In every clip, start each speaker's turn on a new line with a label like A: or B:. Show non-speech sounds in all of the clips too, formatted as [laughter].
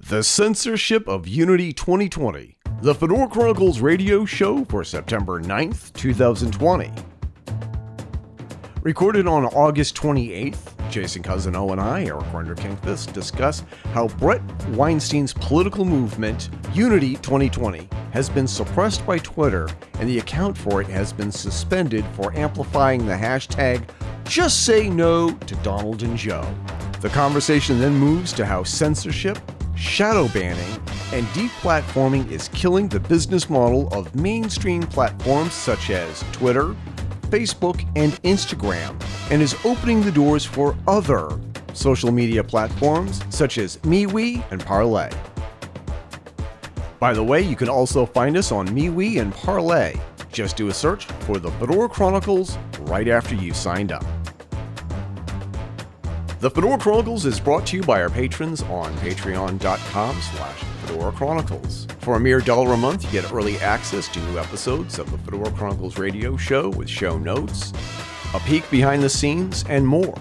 A: The Censorship of Unity 2020, the Fedora Chronicles radio show for September 9th, 2020. Recorded on August 28th, Jason Cousineau and I, Eric Renderking Fisk, discuss how Bret Weinstein's political movement, Unity 2020, has been suppressed by Twitter and the account for it has been suspended for amplifying the hashtag Just Say No to Donald and Joe. The conversation then moves to how censorship, shadow banning, and deplatforming is killing the business model of mainstream platforms such as Twitter, Facebook, and Instagram, and is opening the doors for other social media platforms such as MeWe and Parler. By the way, you can also find us on MeWe and Parler. Just do a search for the Fedora Chronicles right after you've signed up. The Fedora Chronicles is brought to you by our patrons on patreon.com slash Fedora Chronicles. For a mere dollar a month, you get early access to new episodes of the Fedora Chronicles radio show with show notes, a peek behind the scenes, and more.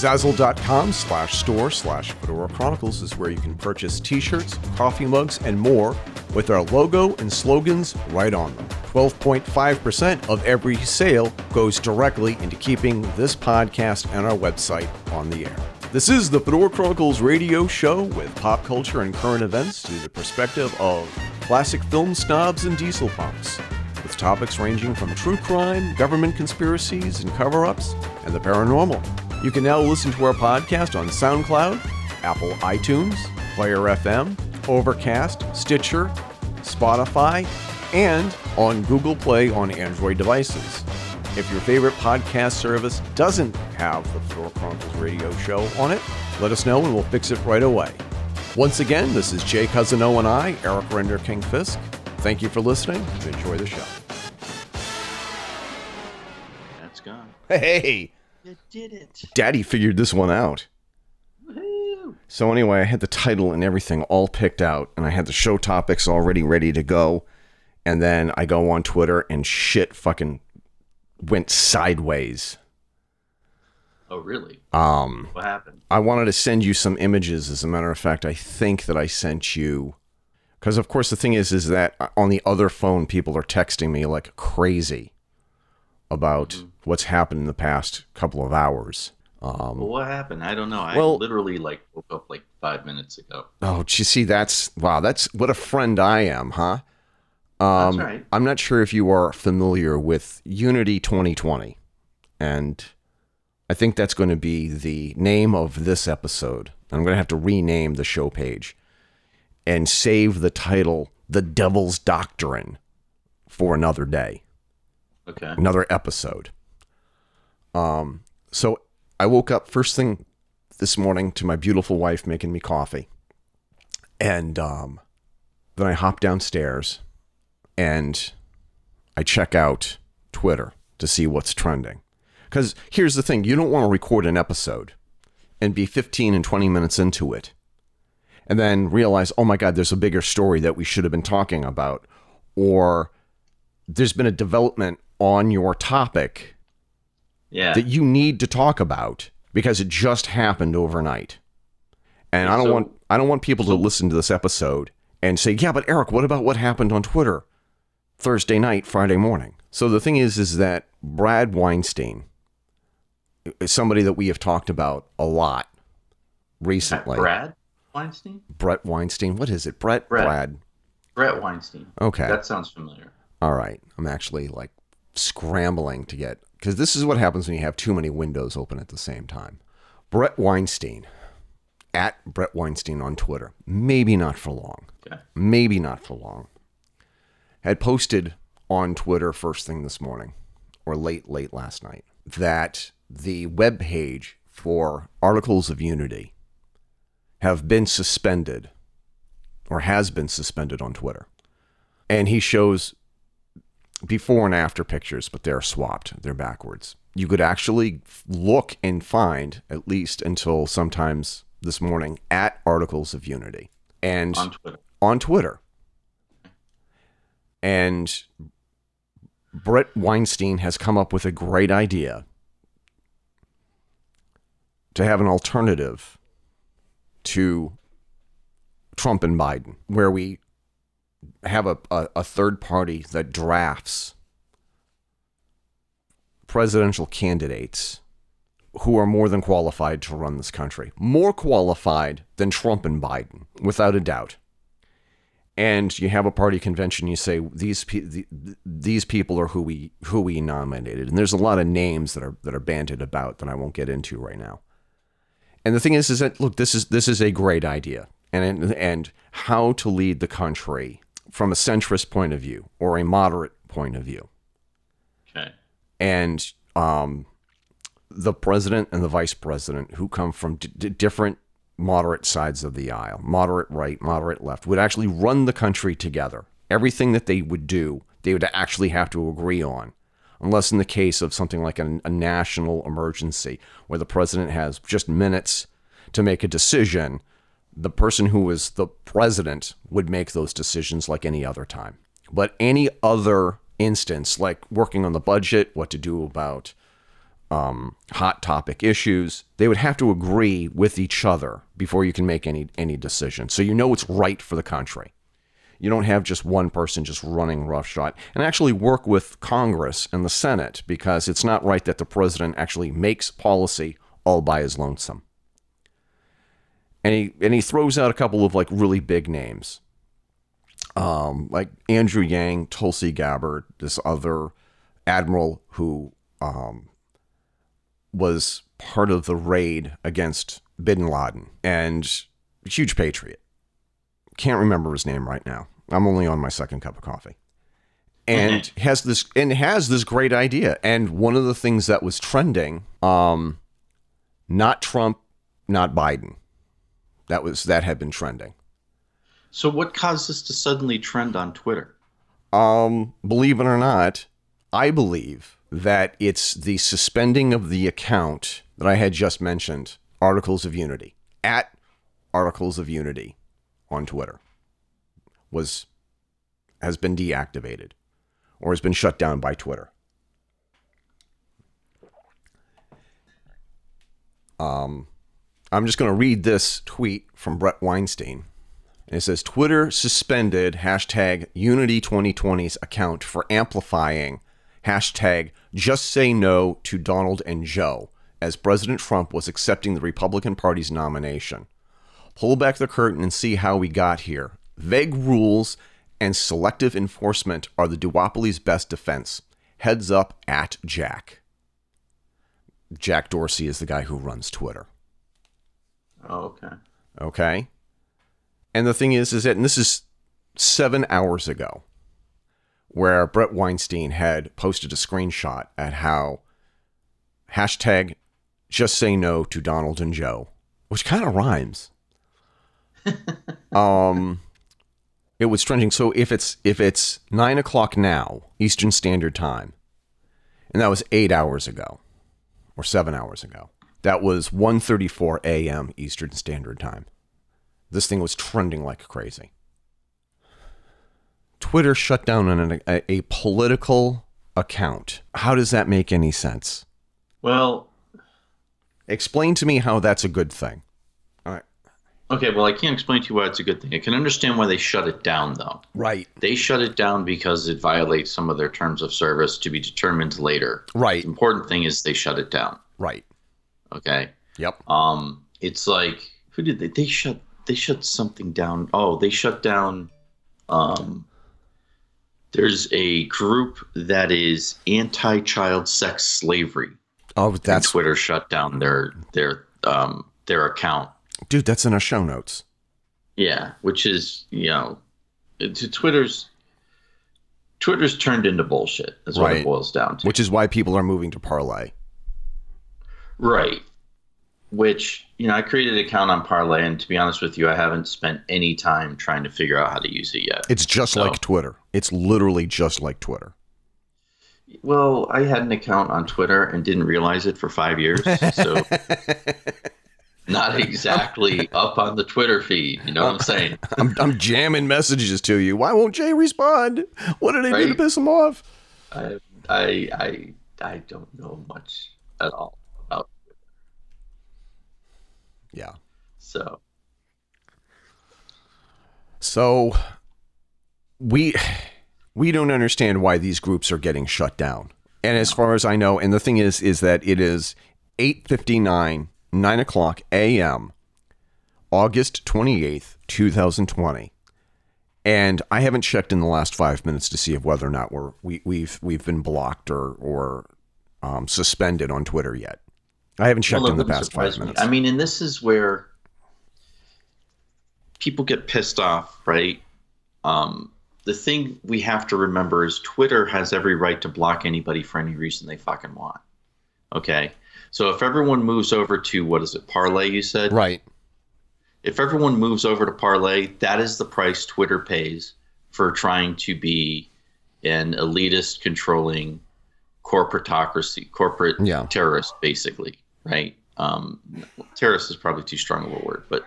A: Zazzle.com slash store slash Fedora Chronicles is where you can purchase t-shirts, coffee mugs, and more with our logo and slogans right on them. 12.5% of every sale goes directly into keeping this podcast and our website on the air. This is the Fedora Chronicles radio show with pop culture and current events through the perspective of classic film snobs and diesel punks, with topics ranging from true crime, government conspiracies and cover ups, and the paranormal. You can now listen to our podcast on SoundCloud, Apple iTunes, Player FM, Overcast, Stitcher, Spotify, and on Google Play on Android devices. If your favorite podcast service doesn't have the Fedora Chronicles radio show on it, let us know and we'll fix it right away. Once again, this is Jay Cousineau and I, Eric Renderking Fisk. Thank you for listening enjoy the show.
B: That's gone.
A: Hey,
B: You did it.
A: Daddy figured this one out.
B: Woohoo!
A: So anyway, I had the title and everything all picked out, and I had the show topics already ready to go. And then I go on Twitter, and shit fucking went sideways.
B: Oh, really?
A: Um,
B: What happened?
A: I wanted to send you some images. As a matter of fact, I think that I sent you, because of course the thing is, is that on the other phone, people are texting me like crazy about what's happened in the past couple of hours. Um,
B: Well, what happened? I don't know. I
A: Well-
B: literally like woke up like five minutes ago.
A: Oh, you see, that's wow. That's what a friend I am, huh? Um,
B: That's right.
A: I'm not sure if you are familiar with Unity 2020, and I think that's going to be the name of this episode. I'm going to have to rename the show page and save the title "The Devil's Doctrine" for another day
B: Okay.
A: another episode. Um, so I woke up first thing this morning to my beautiful wife making me coffee, and um, then I hop downstairs and I check out Twitter to see what's trending. Because here's the thing: you don't want to record an episode and be 15 and 20 minutes into it, and then realize, oh my God, there's a bigger story that we should have been talking about, or there's been a development on your topic
B: Yeah.
A: that you need to talk about because it just happened overnight. And I don't
B: So-
A: want I don't want people to listen to this episode and say, "Yeah, but Eric, what about what happened on Twitter Thursday night, Friday morning?" So the thing is is that Brad Weinstein is somebody that we have talked about a lot recently.
B: Brad Weinstein?
A: Bret Weinstein. What is it? Bret
B: Bret.
A: Brad.
B: Bret Weinstein.
A: Okay.
B: That sounds familiar.
A: All right. I'm actually like scrambling to get because this is what happens when you have too many windows open at the same time. Bret Weinstein at Bret Weinstein on Twitter. Maybe not for long.
B: Okay.
A: Maybe not for long. Had posted on Twitter first thing this morning or late, late last night that the web page for Articles of Unity have been suspended or has been suspended on Twitter. And he shows before and after pictures, but they're swapped. They're backwards. You could actually look and find, at least until sometimes this morning, at Articles of Unity and
B: On Twitter.
A: on Twitter. And Bret Weinstein has come up with a great idea to have an alternative to Trump and Biden, where we have a, a, a third party that drafts presidential candidates who are more than qualified to run this country. More qualified than Trump and Biden, without a doubt. And you have a party convention. You say these pe- the, these people are who we who we nominated, and there's a lot of names that are that are banted about that I won't get into right now. And the thing is, is that look, this is this is a great idea, and and how to lead the country from a centrist point of view or a moderate point of view.
B: Okay.
A: And um, the president and the vice president, who come from d- d- different moderate sides of the aisle, moderate right, moderate left, would actually run the country together. Everything that they would do, they would actually have to agree on. Unless in the case of something like a, a national emergency, where the president has just minutes to make a decision, the person who is the president would make those decisions like any other time. But any other instance, like working on the budget, what to do about um, hot topic issues, they would have to agree with each other before you can make any any decision. So you know what's right for the country. You don't have just one person just running roughshod and actually work with Congress and the Senate because it's not right that the president actually makes policy all by his lonesome. And he and he throws out a couple of like really big names. Um, like Andrew Yang, Tulsi Gabbard, this other admiral who um, was part of the raid against bin Laden and huge patriot. Can't remember his name right now. I'm only on my second cup of coffee. And has this and has this great idea. And one of the things that was trending, um, not Trump, not Biden. That was that had been trending.
B: So what caused this to suddenly trend on Twitter?
A: Um, believe it or not, I believe that it's the suspending of the account that I had just mentioned, Articles of Unity, at Articles of Unity on Twitter, was has been deactivated or has been shut down by Twitter. Um, I'm just going to read this tweet from Bret Weinstein. And it says Twitter suspended hashtag Unity 2020's account for amplifying hashtag just say no to Donald and Joe as President Trump was accepting the Republican Party's nomination. Pull back the curtain and see how we got here. Vague rules and selective enforcement are the duopoly's best defense. Heads up at Jack. Jack Dorsey is the guy who runs Twitter.
B: Oh, okay.
A: Okay. And the thing is, is that, and this is seven hours ago, where Bret Weinstein had posted a screenshot at how hashtag just say no to Donald and Joe, which kind of rhymes. [laughs] um, it was trending. So if it's if it's nine o'clock now Eastern Standard Time, and that was eight hours ago, or seven hours ago, that was 1.34 a.m. Eastern Standard Time. This thing was trending like crazy. Twitter shut down an, a, a political account. How does that make any sense?
B: Well,
A: Explain to me how that's a good thing. All right.
B: okay. Well, I can't explain to you why it's a good thing. I can understand why they shut it down, though.
A: Right.
B: They shut it down because it violates some of their terms of service to be determined later.
A: Right.
B: The important thing is they shut it down.
A: Right.
B: Okay.
A: Yep.
B: Um, it's like who did they? They shut. They shut something down. Oh, they shut down. Um, there's a group that is anti-child sex slavery.
A: Oh,
B: and
A: that's
B: Twitter shut down their their um their account.
A: dude. That's in our show notes.
B: Yeah, which is you know, Twitter's Twitter's turned into bullshit. That's what it boils down to.
A: Which is why people are moving to Parler.
B: Right. Which, you know, I created an account on Parler, and to be honest with you, I haven't spent any time trying to figure out how to use it yet.
A: It's just
B: So-
A: like Twitter. It's literally just like Twitter.
B: Well, I had an account on Twitter and didn't realize it for five years. So, [laughs] not exactly up on the Twitter feed. You know what I'm saying? [laughs]
A: I'm, I'm jamming messages to you. Why won't Jay respond? What did I do to piss him off?
B: I, I, I, I don't know much at all
A: Yeah.
B: so.
A: So we we don't understand why these groups are getting shut down. And as far as I know, and the thing is, is that it is 8.59, 9 o'clock a.m., August 28th, 2020. And I haven't checked in the last five minutes to see if whether or not we're, we, we've we've been blocked or or um, suspended on Twitter yet. I haven't checked
B: Well,
A: in the past five
B: surprise me.
A: minutes.
B: I mean, and this is where people get pissed off, right? Um, the thing we have to remember is Twitter has every right to block anybody for any reason they fucking want. Okay. So if everyone moves over to what is it, Parler, you said?
A: right.
B: If everyone moves over to Parler, that is the price Twitter pays for trying to be an elitist controlling corporatocracy, corporate
A: Yeah.
B: terrorist, basically, right? Um, terrorist is probably too strong of a word, but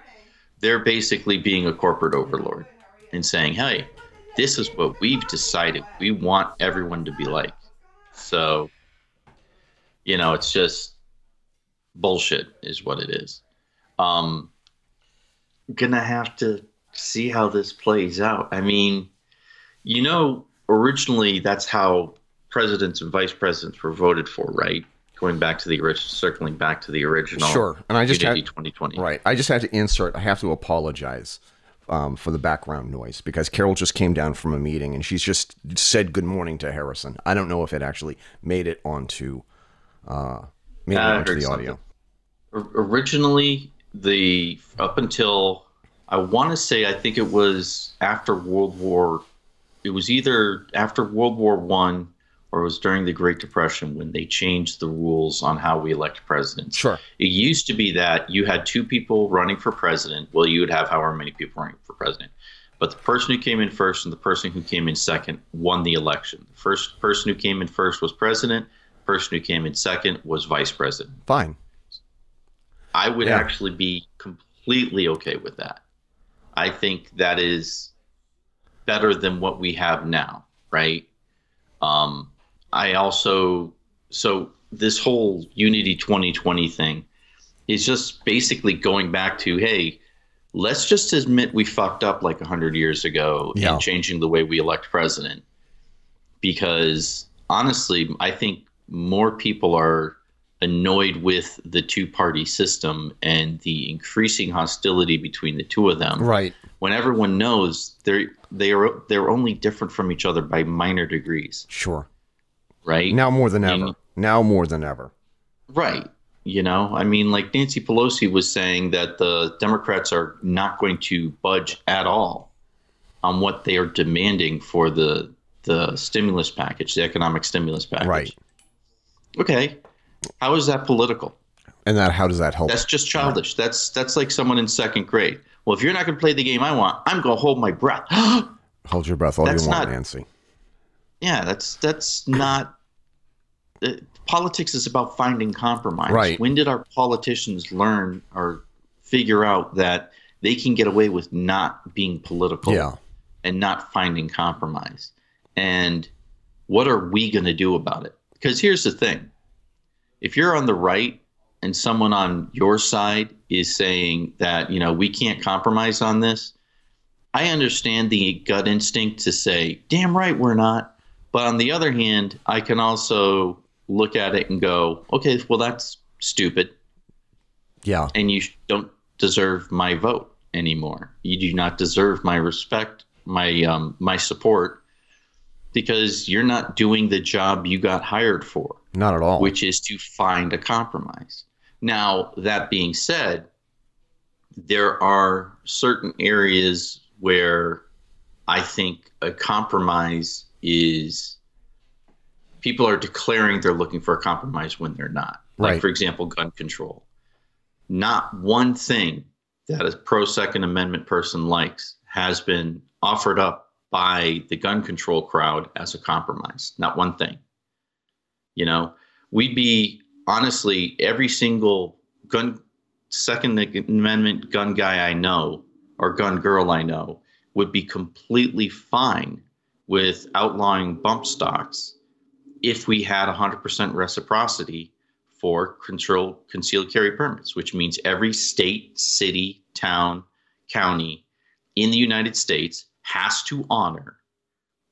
B: they're basically being a corporate overlord and saying, hey, this is what we've decided. We want everyone to be like. So, you know, it's just bullshit, is what it is. Um, gonna have to see how this plays out. I mean, you know, originally that's how presidents and vice presidents were voted for, right? Going back to the original, circling back to the original.
A: Sure. And I just had
B: 2020.
A: Right. I just had to insert. I have to apologize um, for the background noise because Carol just came down from a meeting and she's just said good morning to Harrison. I don't know if it actually made it onto uh, made it
B: Yeah, I
A: onto the audio.
B: O- originally, the up until I want to say I think it was after World War. It was either after World War One or it was during the Great Depression when they changed the rules on how we elect presidents.
A: Sure.
B: It used to be that you had two people running for president. Well, you would have however many people running for president. But the person who came in first and the person who came in second won the election. The first person who came in first was president. The person who came in second was vice president.
A: Fine.
B: I would
A: Yeah.
B: actually be completely okay with that. I think that is better than what we have now, right? Um, I also so this whole Unity 2020 thing is just basically going back to hey, let's just admit we fucked up like 100 years ago
A: Yeah.
B: in changing the way we elect president because honestly, I think more people are annoyed with the two party system and the increasing hostility between the two of them
A: Right.
B: when everyone knows they're they are they're only different from each other by minor degrees
A: Sure.
B: Right
A: Now more than
B: And-
A: ever. Now more than ever.
B: right you know i mean like nancy pelosi was saying that the democrats are not going to budge at all on what they are demanding for the the stimulus package the economic stimulus package
A: Right.
B: okay how is that political
A: And that how does that help?
B: That's just childish. That's that's like someone in second grade. Well, if you're not going to play the game I want, I'm going to hold my breath. [gasps]
A: Hold your breath all
B: That's
A: you want,
B: not-
A: Nancy.
B: Yeah, that's that's not. Uh, politics is about finding compromise.
A: Right.
B: When did our politicians learn or figure out that they can get away with not being political
A: Yeah.
B: and not finding compromise? And what are we going to do about it? Because here's the thing if you're on the right and someone on your side is saying that, you know, we can't compromise on this, I understand the gut instinct to say, damn right, we're not. But on the other hand, I can also look at it and go, okay, well, that's stupid
A: Yeah.
B: and you don't deserve my vote anymore. You do not deserve my respect, my um, my support, because you're not doing the job you got hired for,
A: Not at all.
B: which is to find a compromise. Now, that being said, there are certain areas where I think a compromise is people are declaring they're looking for a compromise when they're not. Like,
A: Right.
B: for example, gun control. Not one thing that a pro Second Amendment person likes has been offered up by the gun control crowd as a compromise. Not one thing. You know, we'd be honestly every single gun Second Amendment gun guy I know or gun girl I know would be completely fine with outlawing bump stocks if we had 100% reciprocity for control concealed carry permits, which means every state, city, town, county in the United States has to honor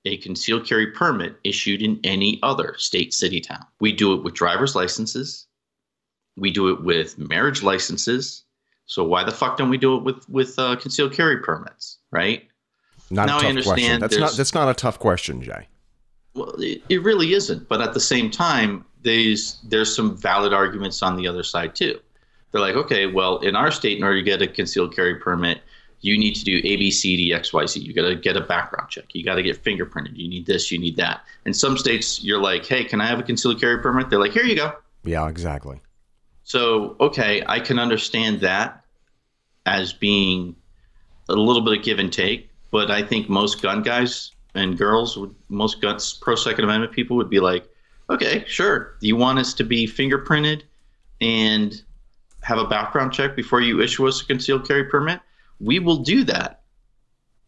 B: a concealed carry permit issued in any other state, city, town. We do it with driver's licenses. We do it with marriage licenses. So why the fuck don't we do it with with uh, concealed carry permits, right?
A: Not
B: Now I
A: a tough
B: understand
A: question. That's not that's not a tough question, Jay.
B: Well, it, it really isn't. But at the same time, there's there's some valid arguments on the other side too. They're like, okay, well, in our state, in order to get a concealed carry permit, you need to do A, B, C, D, X, Y, Z. You got to get a background check. You got to get fingerprinted. You need this. You need that. In some states, you're like, hey, can I have a concealed carry permit? They're like, here you go.
A: Yeah, exactly.
B: So, okay, I can understand that as being a little bit of give and take, but I think most gun guys and girls, would, most guns pro Second Amendment people would be like, okay, sure, you want us to be fingerprinted and have a background check before you issue us a concealed carry permit? We will do that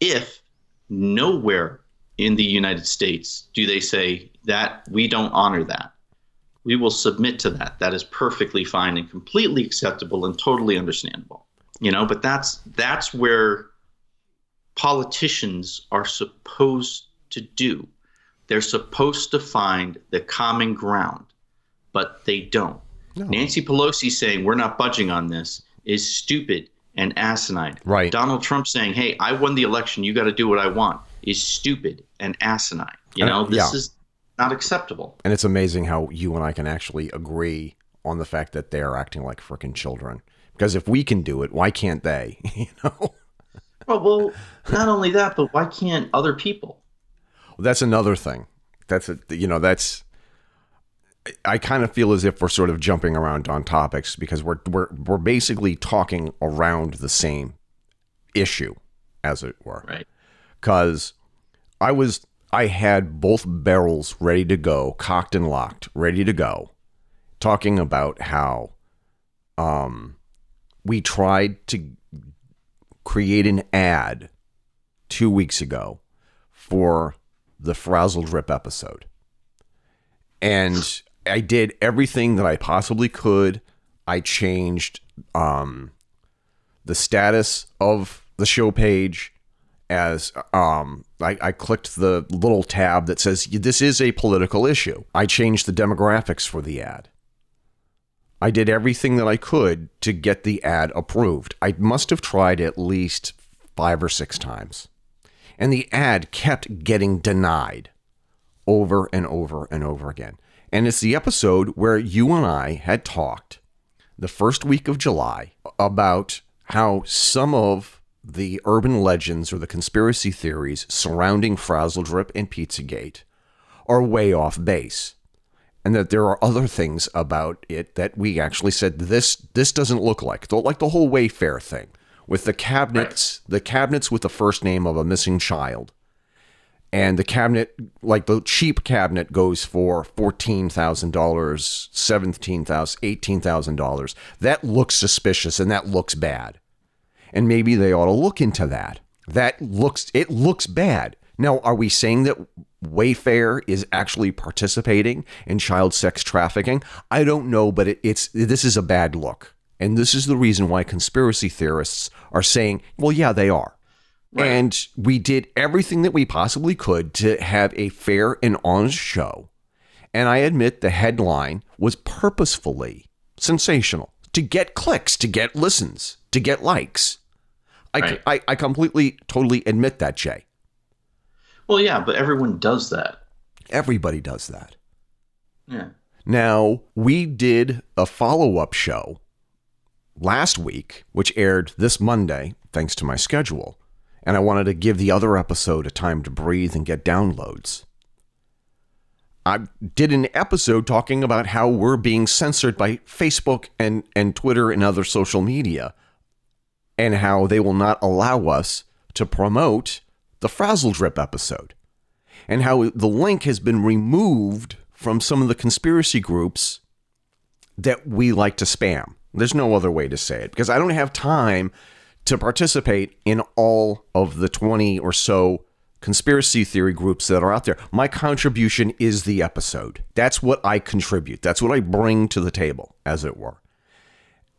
B: if nowhere in the United States do they say that we don't honor that we will submit to that. That is perfectly fine and completely acceptable and totally understandable. You know, but that's that's where politicians are supposed to do. They're supposed to find the common ground, but they don't.
A: No.
B: Nancy Pelosi saying we're not budging on this is stupid and asinine.
A: Right.
B: Donald Trump saying, "Hey, I won the election. You got to do what I want," is stupid and asinine. You know, this
A: yeah.
B: is not acceptable.
A: And it's amazing how you and I can actually agree on the fact that they are acting like freaking children. Because if we can do it, why can't they? [laughs] you know,
B: Oh, well, not only that, but why can't other people?
A: that's another thing. That's a, you know that's. I kind of feel as if we're sort of jumping around on topics because we're we're we're basically talking around the same issue, as it were.
B: Right.
A: because I was I had both barrels ready to go, cocked and locked, ready to go, talking about how um we tried to create an ad two weeks ago for the Frazzle Drip episode. And I did everything that I possibly could. I changed um the status of the show page as um I, I clicked the little tab that says this is a political issue. I changed the demographics for the ad. I did everything that I could to get the ad approved. I must have tried at least five or six times. And the ad kept getting denied over and over and over again. And it's the episode where you and I had talked the first week of July about how some of the urban legends or the conspiracy theories surrounding Frazzle Drip and Pizzagate are way off base. And that there are other things about it that we actually said this this doesn't look like like the whole Wayfair thing with the cabinets the cabinets with the first name of a missing child and the cabinet like the cheap cabinet goes for $14,000, $17,000, $18,000. That looks suspicious and that looks bad. And maybe they ought to look into that. That looks it looks bad. Now, are we saying that Wayfair is actually participating in child sex trafficking? I don't know, but it, it's this is a bad look. And this is the reason why conspiracy theorists are saying, well, yeah, they are. And we did everything that we possibly could to have a fair and honest show. And I admit the headline was purposefully sensational to get clicks, to get listens, to get likes. I,
B: Right.
A: I, I completely, totally admit that, Jay.
B: Well, yeah, but everyone does that.
A: Everybody does that.
B: Yeah.
A: Now, we did a follow up show last week, which aired this Monday, thanks to my schedule. And I wanted to give the other episode a time to breathe and get downloads. I did an episode talking about how we're being censored by Facebook and, and Twitter and other social media, and how they will not allow us to promote the Frazzle Drip episode and how the link has been removed from some of the conspiracy groups that we like to spam. There's no other way to say it because I don't have time to participate in all of the 20 or so conspiracy theory groups that are out there. My contribution is the episode. That's what I contribute. That's what I bring to the table, as it were.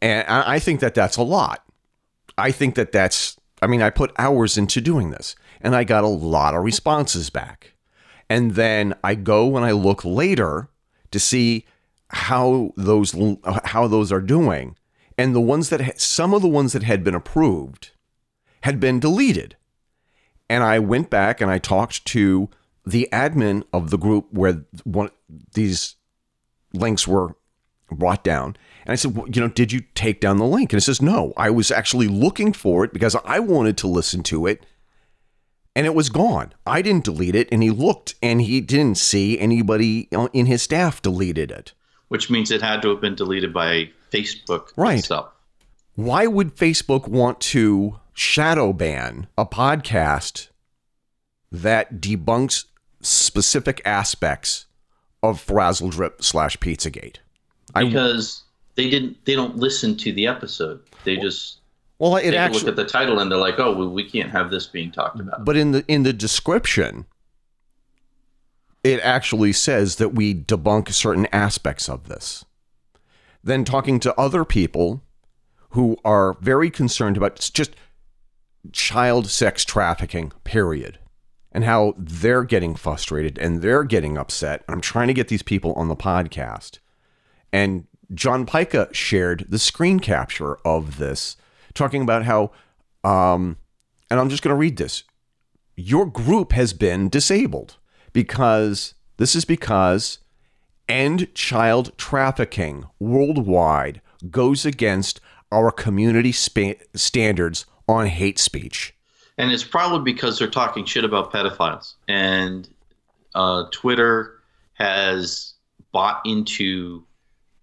A: And I think that that's a lot. I think that that's I mean, I put hours into doing this and I got a lot of responses back. And then I go and I look later to see how those how those are doing. And the ones that some of the ones that had been approved had been deleted. And I went back and I talked to the admin of the group where one these links were brought down. And I said, well, you know, did you take down the link? And it says, no, I was actually looking for it because I wanted to listen to it. And it was gone. I didn't delete it. And he looked and he didn't see anybody uh, in his staff deleted it.
B: Which means it had to have been deleted by Facebook
A: right.
B: itself.
A: Why would Facebook want to shadow ban a podcast that debunks specific aspects of Frazzle Drip slash Pizzagate?
B: Because they didn't they don't listen to the episode. They just
A: well, it actually
B: look at the title and they're like, "Oh, well, we can't have this being talked about."
A: But in the in the description, it actually says that we debunk certain aspects of this. Then talking to other people who are very concerned about just child sex trafficking, period, and how they're getting frustrated and they're getting upset. I'm trying to get these people on the podcast. And John Pica shared the screen capture of this, talking about how, um, and I'm just going to read this. Your group has been disabled because this is because end child trafficking worldwide goes against our community spa- standards on hate speech.
B: And it's probably because they're talking shit about pedophiles. And uh, Twitter has bought into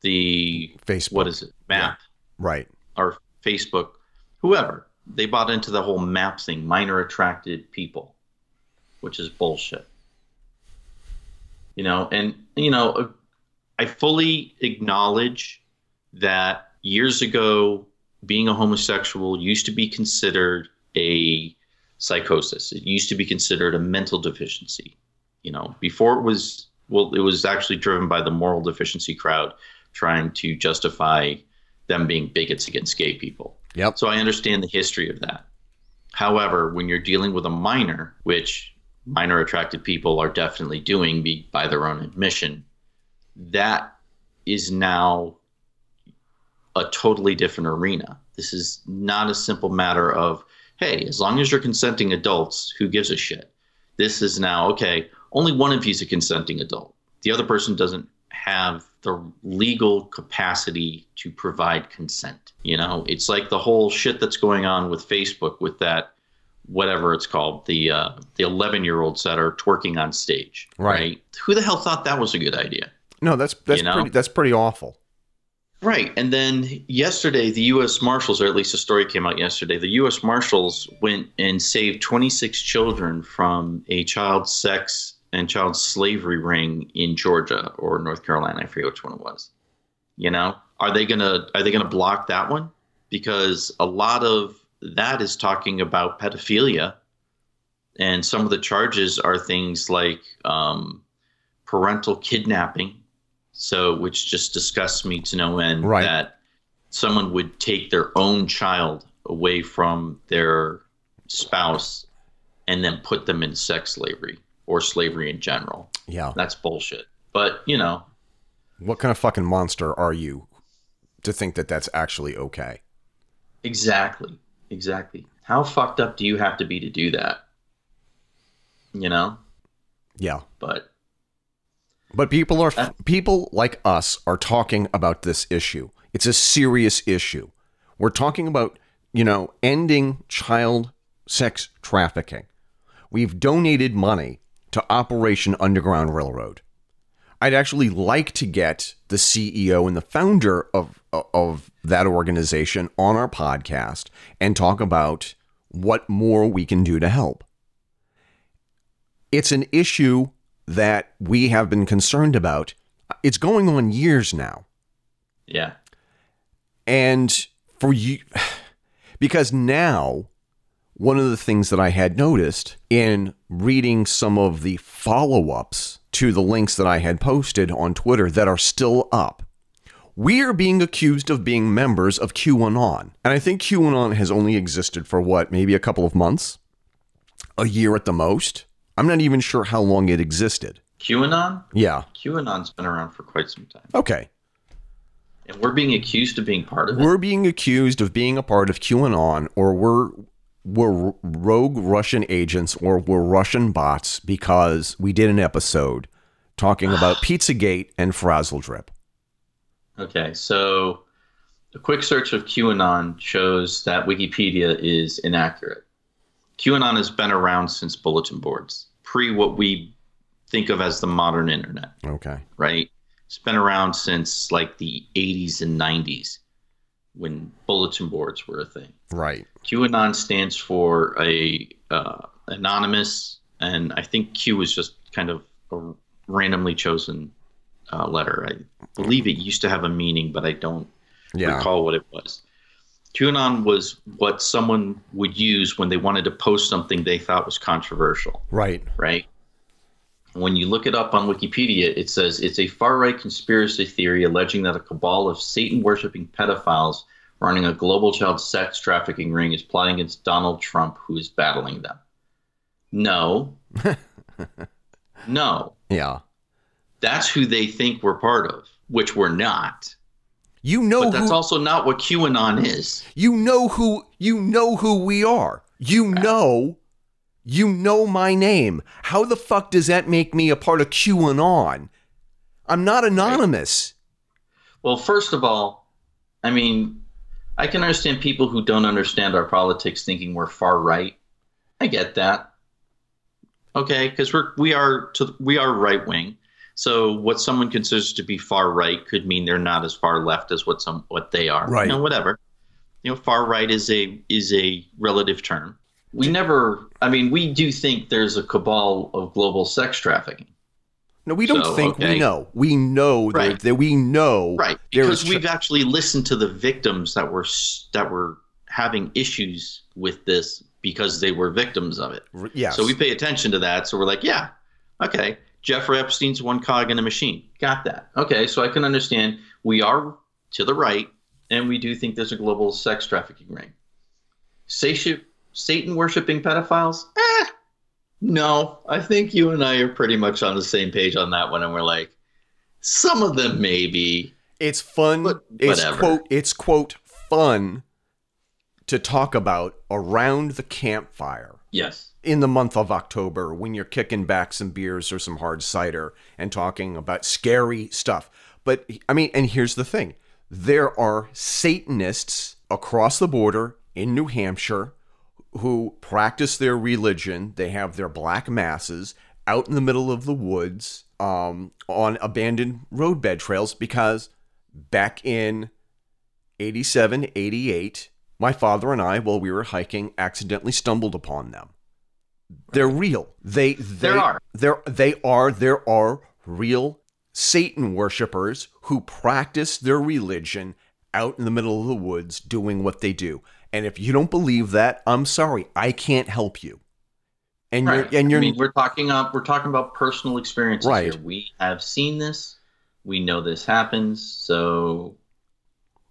B: the
A: Facebook.
B: What is it? Map.
A: Yeah. Right.
B: Or Facebook. Whoever. They bought into the whole map thing, minor attracted people, which is bullshit. You know, and, you know, I fully acknowledge that years ago, being a homosexual used to be considered a psychosis. It used to be considered a mental deficiency. You know, before it was, well, it was actually driven by the moral deficiency crowd trying to justify them being bigots against gay people.
A: Yep.
B: So I understand the history of that. However, when you're dealing with a minor, which minor attracted people are definitely doing by their own admission, that is now a totally different arena. This is not a simple matter of, hey, as long as you're consenting adults, who gives a shit? This is now, okay, only one of you is a consenting adult. The other person doesn't have the legal capacity to provide consent. You know, it's like the whole shit that's going on with Facebook with that whatever it's called, the uh, the 11 year olds that are twerking on stage.
A: Right.
B: right. Who the hell thought that was a good idea?
A: No, that's that's you know? pretty that's pretty awful.
B: Right. And then yesterday, the U.S. Marshals, or at least a story came out yesterday, the U.S. Marshals went and saved 26 children from a child sex and child slavery ring in Georgia or North Carolina. I forget which one it was. You know, are they gonna are they gonna block that one? Because a lot of that is talking about pedophilia, and some of the charges are things like um, parental kidnapping so, which just disgusts me to no end
A: right.
B: that someone would take their own child away from their spouse and then put them in sex slavery or slavery in general.
A: Yeah.
B: That's bullshit. But, you know,
A: what kind of fucking monster are you to think that that's actually okay?
B: Exactly. Exactly. How fucked up do you have to be to do that? You know?
A: Yeah.
B: But
A: but people are uh, people like us are talking about this issue. It's a serious issue. We're talking about, you know, ending child sex trafficking. We've donated money to Operation Underground Railroad. I'd actually like to get the CEO and the founder of of that organization on our podcast and talk about what more we can do to help. It's an issue that we have been concerned about. It's going on years now.
B: Yeah.
A: And for you, [sighs] because now, one of the things that I had noticed in reading some of the follow ups to the links that I had posted on Twitter that are still up we are being accused of being members of QAnon. And I think QAnon has only existed for what, maybe a couple of months? A year at the most? I'm not even sure how long it existed.
B: QAnon?
A: Yeah.
B: QAnon's been around for quite some time.
A: Okay.
B: And we're being accused of being part of it.
A: We're being accused of being a part of QAnon or we're we're rogue Russian agents or we're Russian bots because we did an episode talking [sighs] about Pizzagate and Frazzle Drip.
B: Okay, so a quick search of QAnon shows that Wikipedia is inaccurate. QAnon has been around since bulletin boards, pre what we think of as the modern internet,
A: Okay.
B: right? It's been around since like the 80s and 90s when bulletin boards were a thing.
A: Right.
B: QAnon stands for a uh, anonymous, and I think Q is just kind of a randomly chosen uh, letter. I believe it used to have a meaning, but I don't
A: Yeah.
B: recall what it was. QAnon was what someone would use when they wanted to post something they thought was controversial,
A: Right.
B: right? When you look it up on Wikipedia, it says it's a far right conspiracy theory alleging that a cabal of Satan worshipping pedophiles running a global child sex trafficking ring is plotting against Donald Trump, who is battling them. No. [laughs] no.
A: Yeah.
B: That's who they think we're part of, which we're not.
A: You know
B: But that's
A: who
B: also not what QAnon is.
A: you know who you know who we are. You know you know my name. How the fuck does that make me a part of QAnon? I'm not anonymous.
B: Well, first of all, I mean, I can understand people who don't understand our politics thinking we're far right. I get that. Okay, because we're we are to we are right wing. So what someone considers to be far right could mean they're not as far left as what some what they are.
A: Right.
B: You know, whatever. You know, far right is a is a relative term. We never. I mean, we do think there's a cabal of global sex trafficking.
A: No, we don't
B: So,
A: think we know. We know that,
B: Right.
A: that we know
B: right. because we've actually listened to the victims that were that were having issues with this because they were victims of it.
A: Yes.
B: so we pay attention to that. So we're like yeah okay. Jeffrey epstein's one cog in a machine. Got that. Okay. So i can understand. We are to the right and we do think there's a global sex trafficking ring. Satan worshiping pedophiles? Eh, no i think you and i are pretty much on the same page on that one and we're like some of them maybe
A: It's fun.
B: But
A: it's
B: whatever.
A: quote. It's quote fun to talk about around the campfire
B: yes
A: in the month of October when you're kicking back some beers or some hard cider and talking about scary stuff. But I mean, and here's the thing: there are Satanists across the border in New Hampshire who practice their religion. They have their black masses out in the middle of the woods um, on abandoned roadbed trails because back in 87, 88, my father and I, while we were hiking, accidentally stumbled upon them. They're real. They, they
B: There are.
A: There, they are. There are real Satan worshippers who practice their religion out in the middle of the woods doing what they do. And if you don't believe that, I'm sorry, I can't help you. And
B: right.
A: you're and you're
B: I mean, we're talking up. We're talking about personal experiences
A: Right.
B: here. We have seen this. We know this happens. So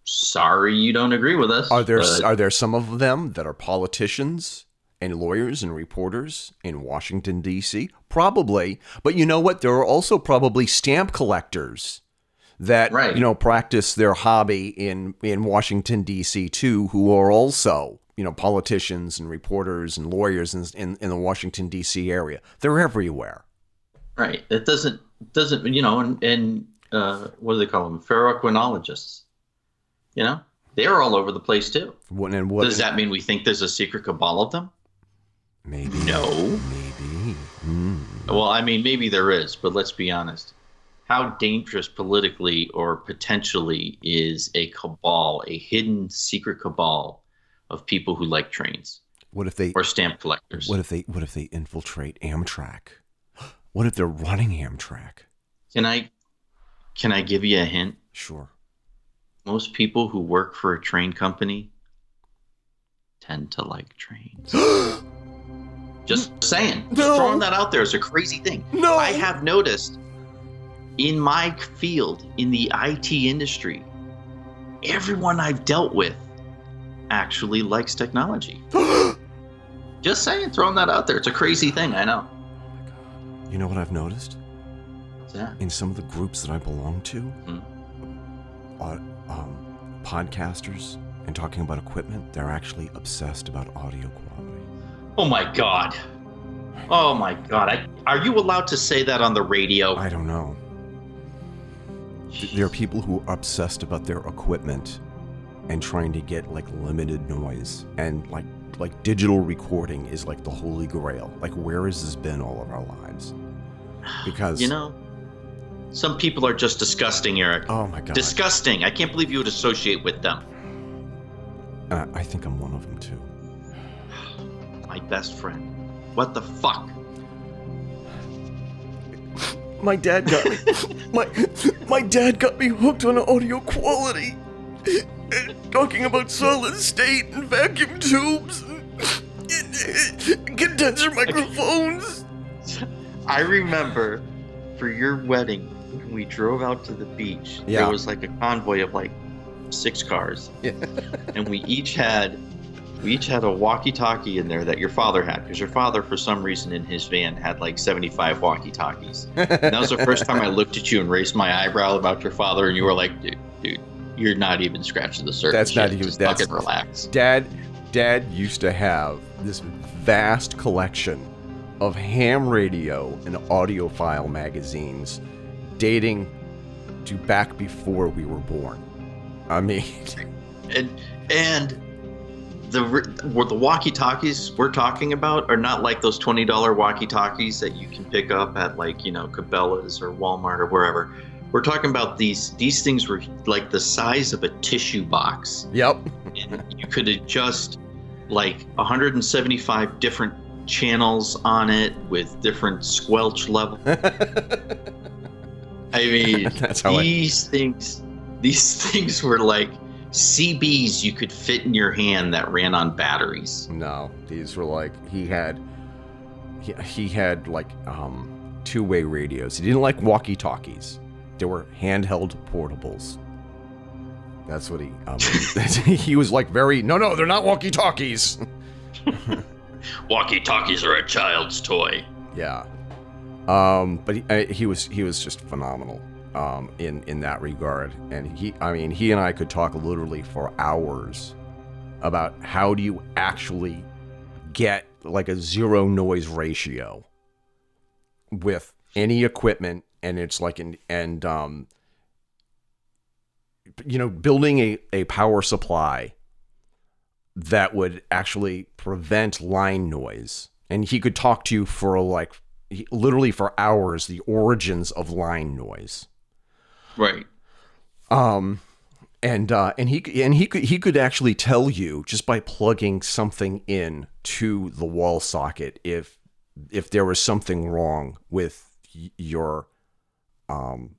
B: sorry you don't agree with us.
A: Are there
B: but
A: are there some of them that are politicians and lawyers and reporters in Washington D.C.? Probably, but you know what? There are also probably stamp collectors that
B: Right.
A: you know practice their hobby in in Washington D.C. too, who are also you know politicians and reporters and lawyers in in, in the Washington D.C. area. They're everywhere.
B: right. It doesn't doesn't you know and and uh, what do they call them? Ferroequinologists. You know, they're all over the place too.
A: What and what?
B: Does that mean we think there's a secret cabal of them?
A: maybe
B: No.
A: maybe. Hmm.
B: Well, I mean, maybe there is, but let's be honest. How dangerous politically or potentially is a cabal, a hidden secret cabal of people who like trains
A: What if they
B: or stamp collectors?
A: What if they what if they infiltrate Amtrak? [gasps] What if they're running Amtrak?
B: Can I can I give you a hint?
A: Sure.
B: Most people who work for a train company tend to like trains. [gasps] Just saying. Just throwing that out there is a crazy thing.
A: No.
B: I have noticed in my field, in the IT industry, everyone I've dealt with actually likes technology. [gasps] Just saying, throwing that out there. It's a crazy thing, I know.
A: You know what I've noticed? In some of the groups that I belong to,
B: Hmm.
A: uh, um, podcasters and talking about equipment, they're actually obsessed about audio quality.
B: Oh my god. Oh my god. I, are you allowed to say that on the radio?
A: I don't know. Th- There are people who are obsessed about their equipment and trying to get like limited noise and like like digital recording is like the holy grail. Like where has this been all of our lives? [sighs] Because
B: You know, some people are just disgusting, Eric.
A: oh my god,
B: Disgusting. I can't believe you would associate with them.
A: Uh, I think I'm one of them too. [sighs]
B: My best friend. What the fuck?
A: My dad got me. my my dad got me hooked on audio quality. Talking about solid state and vacuum tubes and condenser microphones.
B: I remember for your wedding, when we drove out to the beach.
A: Yeah.
B: There was like a convoy of like six cars.
A: Yeah.
B: and we each had we each had a walkie-talkie in there that your father had because your father for some reason in his van had like 75 walkie-talkies and that was the first time i looked at you and raised my eyebrow about your father and you were like dude dude you're not even scratching the surface
A: That's not
B: yet.
A: even-
B: Just
A: that's-
B: fucking relax
A: Dad, Dad used to have this vast collection of ham radio and audiophile magazines dating to back before we were born. I mean,
B: and and the the walkie-talkies we're talking about are not like those twenty dollar walkie-talkies that you can pick up at like you know Cabela's or Walmart or wherever. We're talking about these these things were like the size of a tissue box,
A: yep.
B: and you could adjust like 175 different channels on it with different squelch level. [laughs] I mean,
A: how I-
B: these things these [laughs] things were like CBs you could fit in your hand that ran on batteries.
A: No, these were like he had he, he had like um two-way radios. He didn't like walkie-talkies. They were handheld portables. That's what he um [laughs] he was like very no no, they're not walkie-talkies. [laughs]
B: Walkie-talkies are a child's toy.
A: Yeah. Um, but he, uh, he was he was just phenomenal um, in in that regard, and he I mean he and I could talk literally for hours about how do you actually get like a zero noise ratio with any equipment, and it's like an and um, you know building a a power supply that would actually prevent line noise. And he could talk to you for like literally for hours the origins of line noise.
B: Right.
A: Um and uh and he and he could he could actually tell you just by plugging something in to the wall socket if if there was something wrong with your um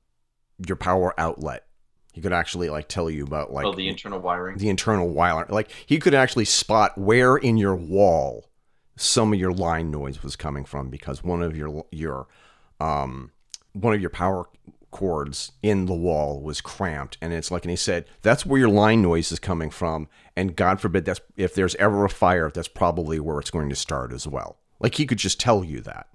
A: your power outlet. He could actually like tell you about like
B: oh, the internal wiring.
A: the internal wiring Like he could actually spot where in your wall some of your line noise was coming from because one of your your um one of your power cords in the wall was cramped and it's like and he said that's where your line noise is coming from and god forbid that's if there's ever a fire that's probably where it's going to start as well like he could just tell you that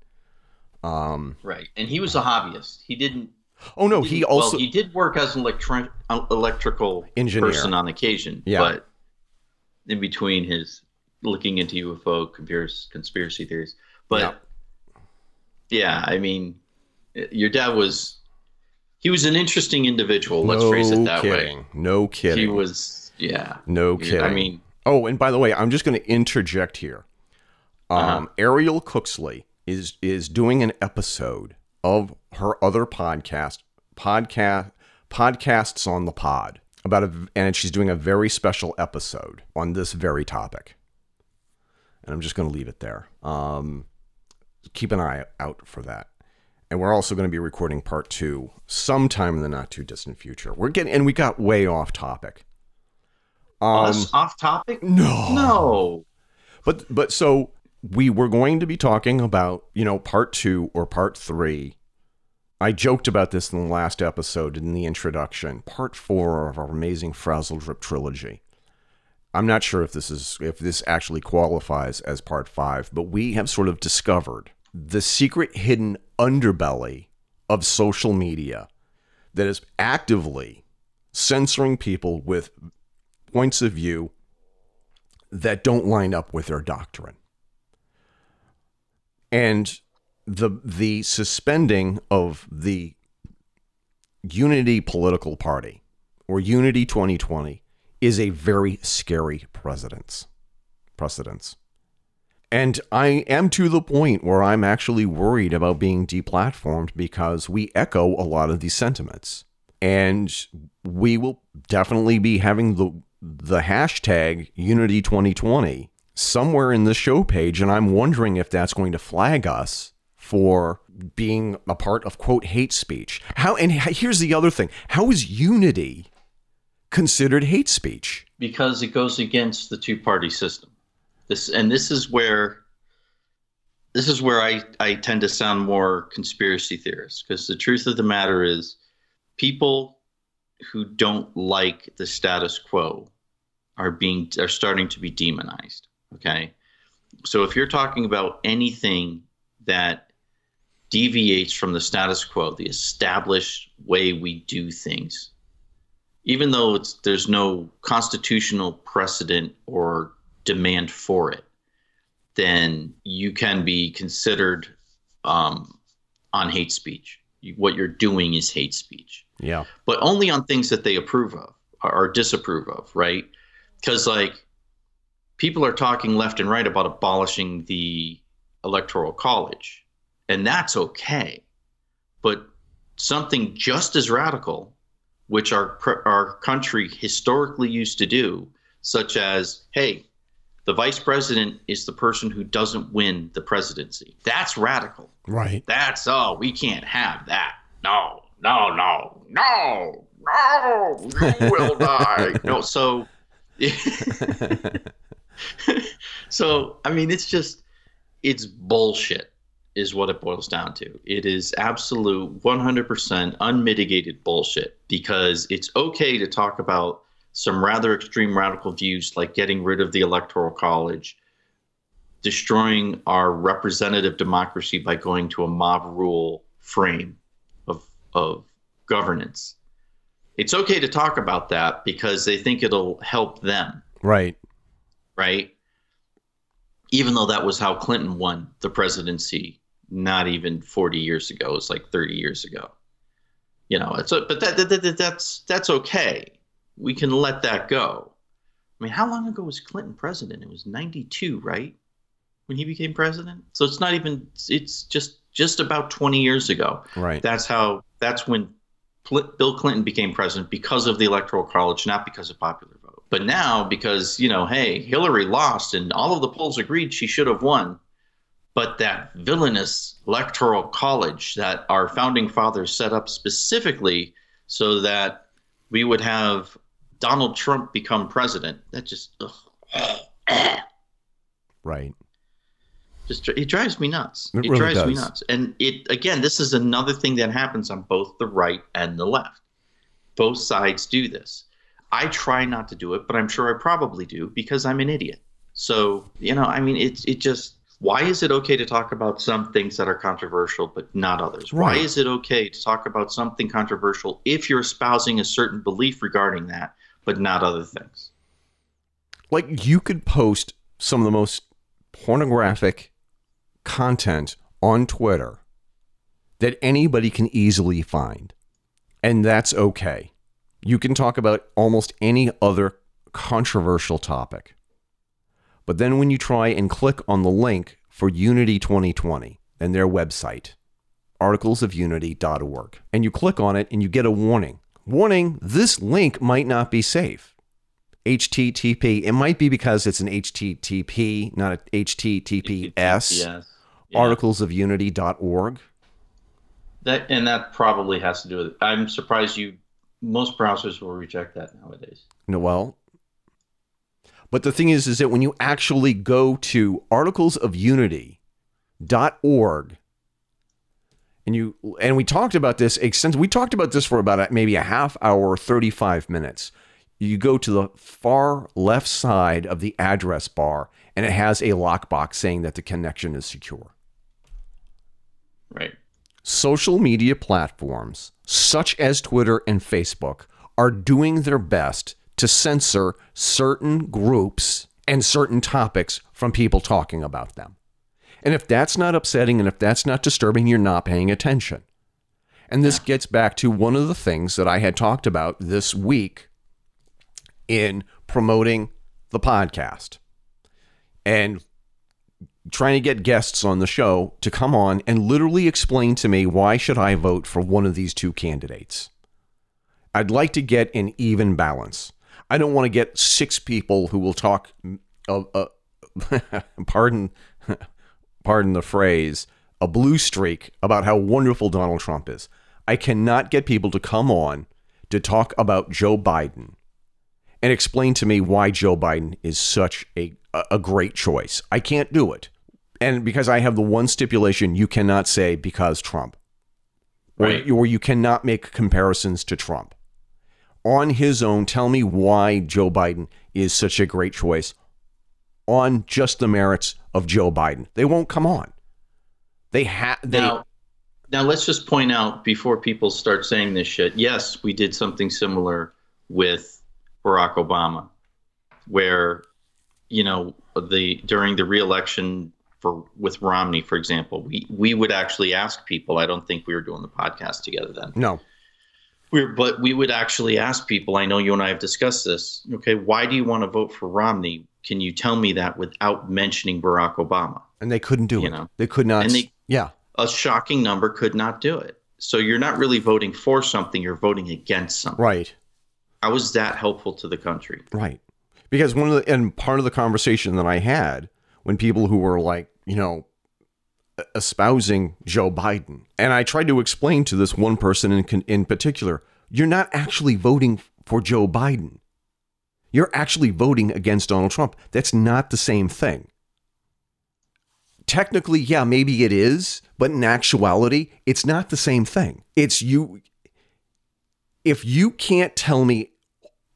A: um
B: Right. And he was a hobbyist. He didn't.
A: oh no he
B: didn't-
A: also
B: well, he did work as an electri- uh, electrical
A: Engineer.
B: person on occasion.
A: Yeah.
B: But in between his looking into UFO conspiracy, conspiracy theories, but yeah. I mean, your dad was. He was an interesting individual. Let's
A: no
B: phrase it that
A: kidding
B: way.
A: no kidding
B: He was. Yeah.
A: no kidding
B: I mean,
A: Oh, and by the way, I'm just going to interject here. Um,
B: Uh-huh.
A: Ariel Cooksley is is doing an episode of her other podcast, podcast podcasts on the pod about a, and she's doing a very special episode on this very topic. And I'm just going to leave it there. Um, keep an eye out for that. And we're also going to be recording part two sometime in the not too distant future. We're getting and we got way off topic. Um,
B: us off topic?
A: no,
B: No.
A: but but so we were going to be talking about you know part two or part three I joked about this in the last episode in the introduction, part four of our amazing Frazzle Drip trilogy. I'm not sure if this is if this actually qualifies as part five, but we have sort of discovered the secret hidden underbelly of social media that is actively censoring people with points of view that don't line up with their doctrine. And the the suspending of the Unity political party or Unity 2020 is a very scary precedence. Precedence. And I am to the point where I'm actually worried about being deplatformed because we echo a lot of these sentiments. And we will definitely be having the the hashtag Unity 2020 somewhere in the show page, and I'm wondering if that's going to flag us for being a part of quote hate speech. How and here's the other thing: how is unity considered hate speech?
B: Because it goes against the two-party system. This and this is where this is where I, I tend to sound more conspiracy theorist because the truth of the matter is people who don't like the status quo are being are starting to be demonized okay? So if you're talking about anything that deviates from the status quo the established way we do things even though it's there's no constitutional precedent or demand for it then you can be considered um, on hate speech. What you're doing is hate speech.
A: Yeah.
B: But only on things that they approve of or disapprove of right? Because like people are talking left and right about abolishing the electoral college and that's okay. But something just as radical which our our country historically used to do such as hey the vice president is the person who doesn't win the presidency. That's radical.
A: Right.
B: That's oh we can't have that. No no no no no you will [laughs] die. No so [laughs] so I mean, it's just it's bullshit, is what it boils down to. It is absolute 100% unmitigated bullshit because it's okay to talk about some rather extreme radical views like getting rid of the electoral college, destroying our representative democracy by going to a mob rule frame of of governance. It's okay to talk about that because they think it'll help them
A: Right.
B: Right. Even though that was how Clinton won the presidency, not even 40 years ago, it's like 30 years ago. You know, it's a, but that, that, that that's that's okay. We can let that go. I mean, how long ago was Clinton president? It was 92, right? When he became president. So it's not even it's just just about 20 years ago.
A: Right.
B: That's how that's when Bill Clinton became president because of the electoral college, not because of popular vote. But now, because, you know, hey, Hillary lost and all of the polls agreed she should have won, but that villainous electoral college that our founding fathers set up specifically so that we would have Donald Trump become president, that just, ugh. [sighs]
A: right.
B: Just, it drives me nuts.
A: It,
B: it
A: really
B: drives
A: does.
B: me nuts. And it, again, this is another thing that happens on both the right and the left. Both sides do this I try not to do it, but I'm sure I probably do because I'm an idiot. So, you know, I mean, it's it just why is it okay to talk about some things that are controversial but not others?
A: Right.
B: Why is it okay to talk about something controversial if you're espousing a certain belief regarding that but not other things?
A: Like you could post some of the most pornographic content on Twitter that anybody can easily find, and that's okay you can talk about almost any other controversial topic. But then when you try and click on the link for Unity 2020 and their website, articlesofunity.org, and you click on it and you get a warning. Warning, this link might not be safe. HTTP, it might be because it's an HTTP, not a HTTPS.
B: Yes.
A: Yeah. Articlesofunity.org.
B: That and that probably has to do with it. I'm surprised you most browsers will reject that nowadays.
A: No, well, but the thing is, is that when you actually go to articlesofunity.org and you and we talked about this extensively. We talked about this for about a, maybe a half hour, 35 minutes. You go to the far left side of the address bar and it has a lockbox saying that the connection is secure.
B: Right.
A: Social media platforms such as Twitter and Facebook are doing their best to censor certain groups and certain topics from people talking about them. And if that's not upsetting and if that's not disturbing, you're not paying attention. And this gets back to one of the things that I had talked about this week in promoting the podcast and trying to get guests on the show to come on and literally explain to me why should I vote for one of these two candidates. I'd like to get an even balance. I don't want to get six people who will talk uh, uh, [laughs] pardon pardon the phrase, a blue streak about how wonderful Donald Trump is. I cannot get people to come on to talk about Joe Biden and explain to me why Joe Biden is such a a great choice. I can't do it. And because I have the one stipulation, you cannot say because Trump.
B: Right.
A: Or, or you cannot make comparisons to Trump. On his own, tell me why Joe Biden is such a great choice on just the merits of Joe Biden. They won't come on. They have
B: now. Now let's just point out before people start saying this shit. Yes, we did something similar with Barack Obama, where you know the during the reelection for with Romney, for example, we we would actually ask people. I don't think we were doing the podcast together then.
A: No.
B: We are but we would actually ask people. I know you and I have discussed this. Okay, why do you want to vote for Romney? Can you tell me that without mentioning Barack Obama?
A: And they couldn't do
B: You
A: it.
B: know.
A: They could not.
B: And they-
A: yeah.
B: A shocking number could not do it. So you're not really voting for something, you're voting against something.
A: Right.
B: How is that helpful to the country?
A: Right. Because one of the and part of the conversation that I had when people who were like, you know, espousing Joe Biden, and I tried to explain to this one person in in particular, you're not actually voting for Joe Biden. You're actually voting against Donald Trump. That's not the same thing. Technically, yeah, maybe it is, but in actuality, it's not the same thing. It's you if you can't tell me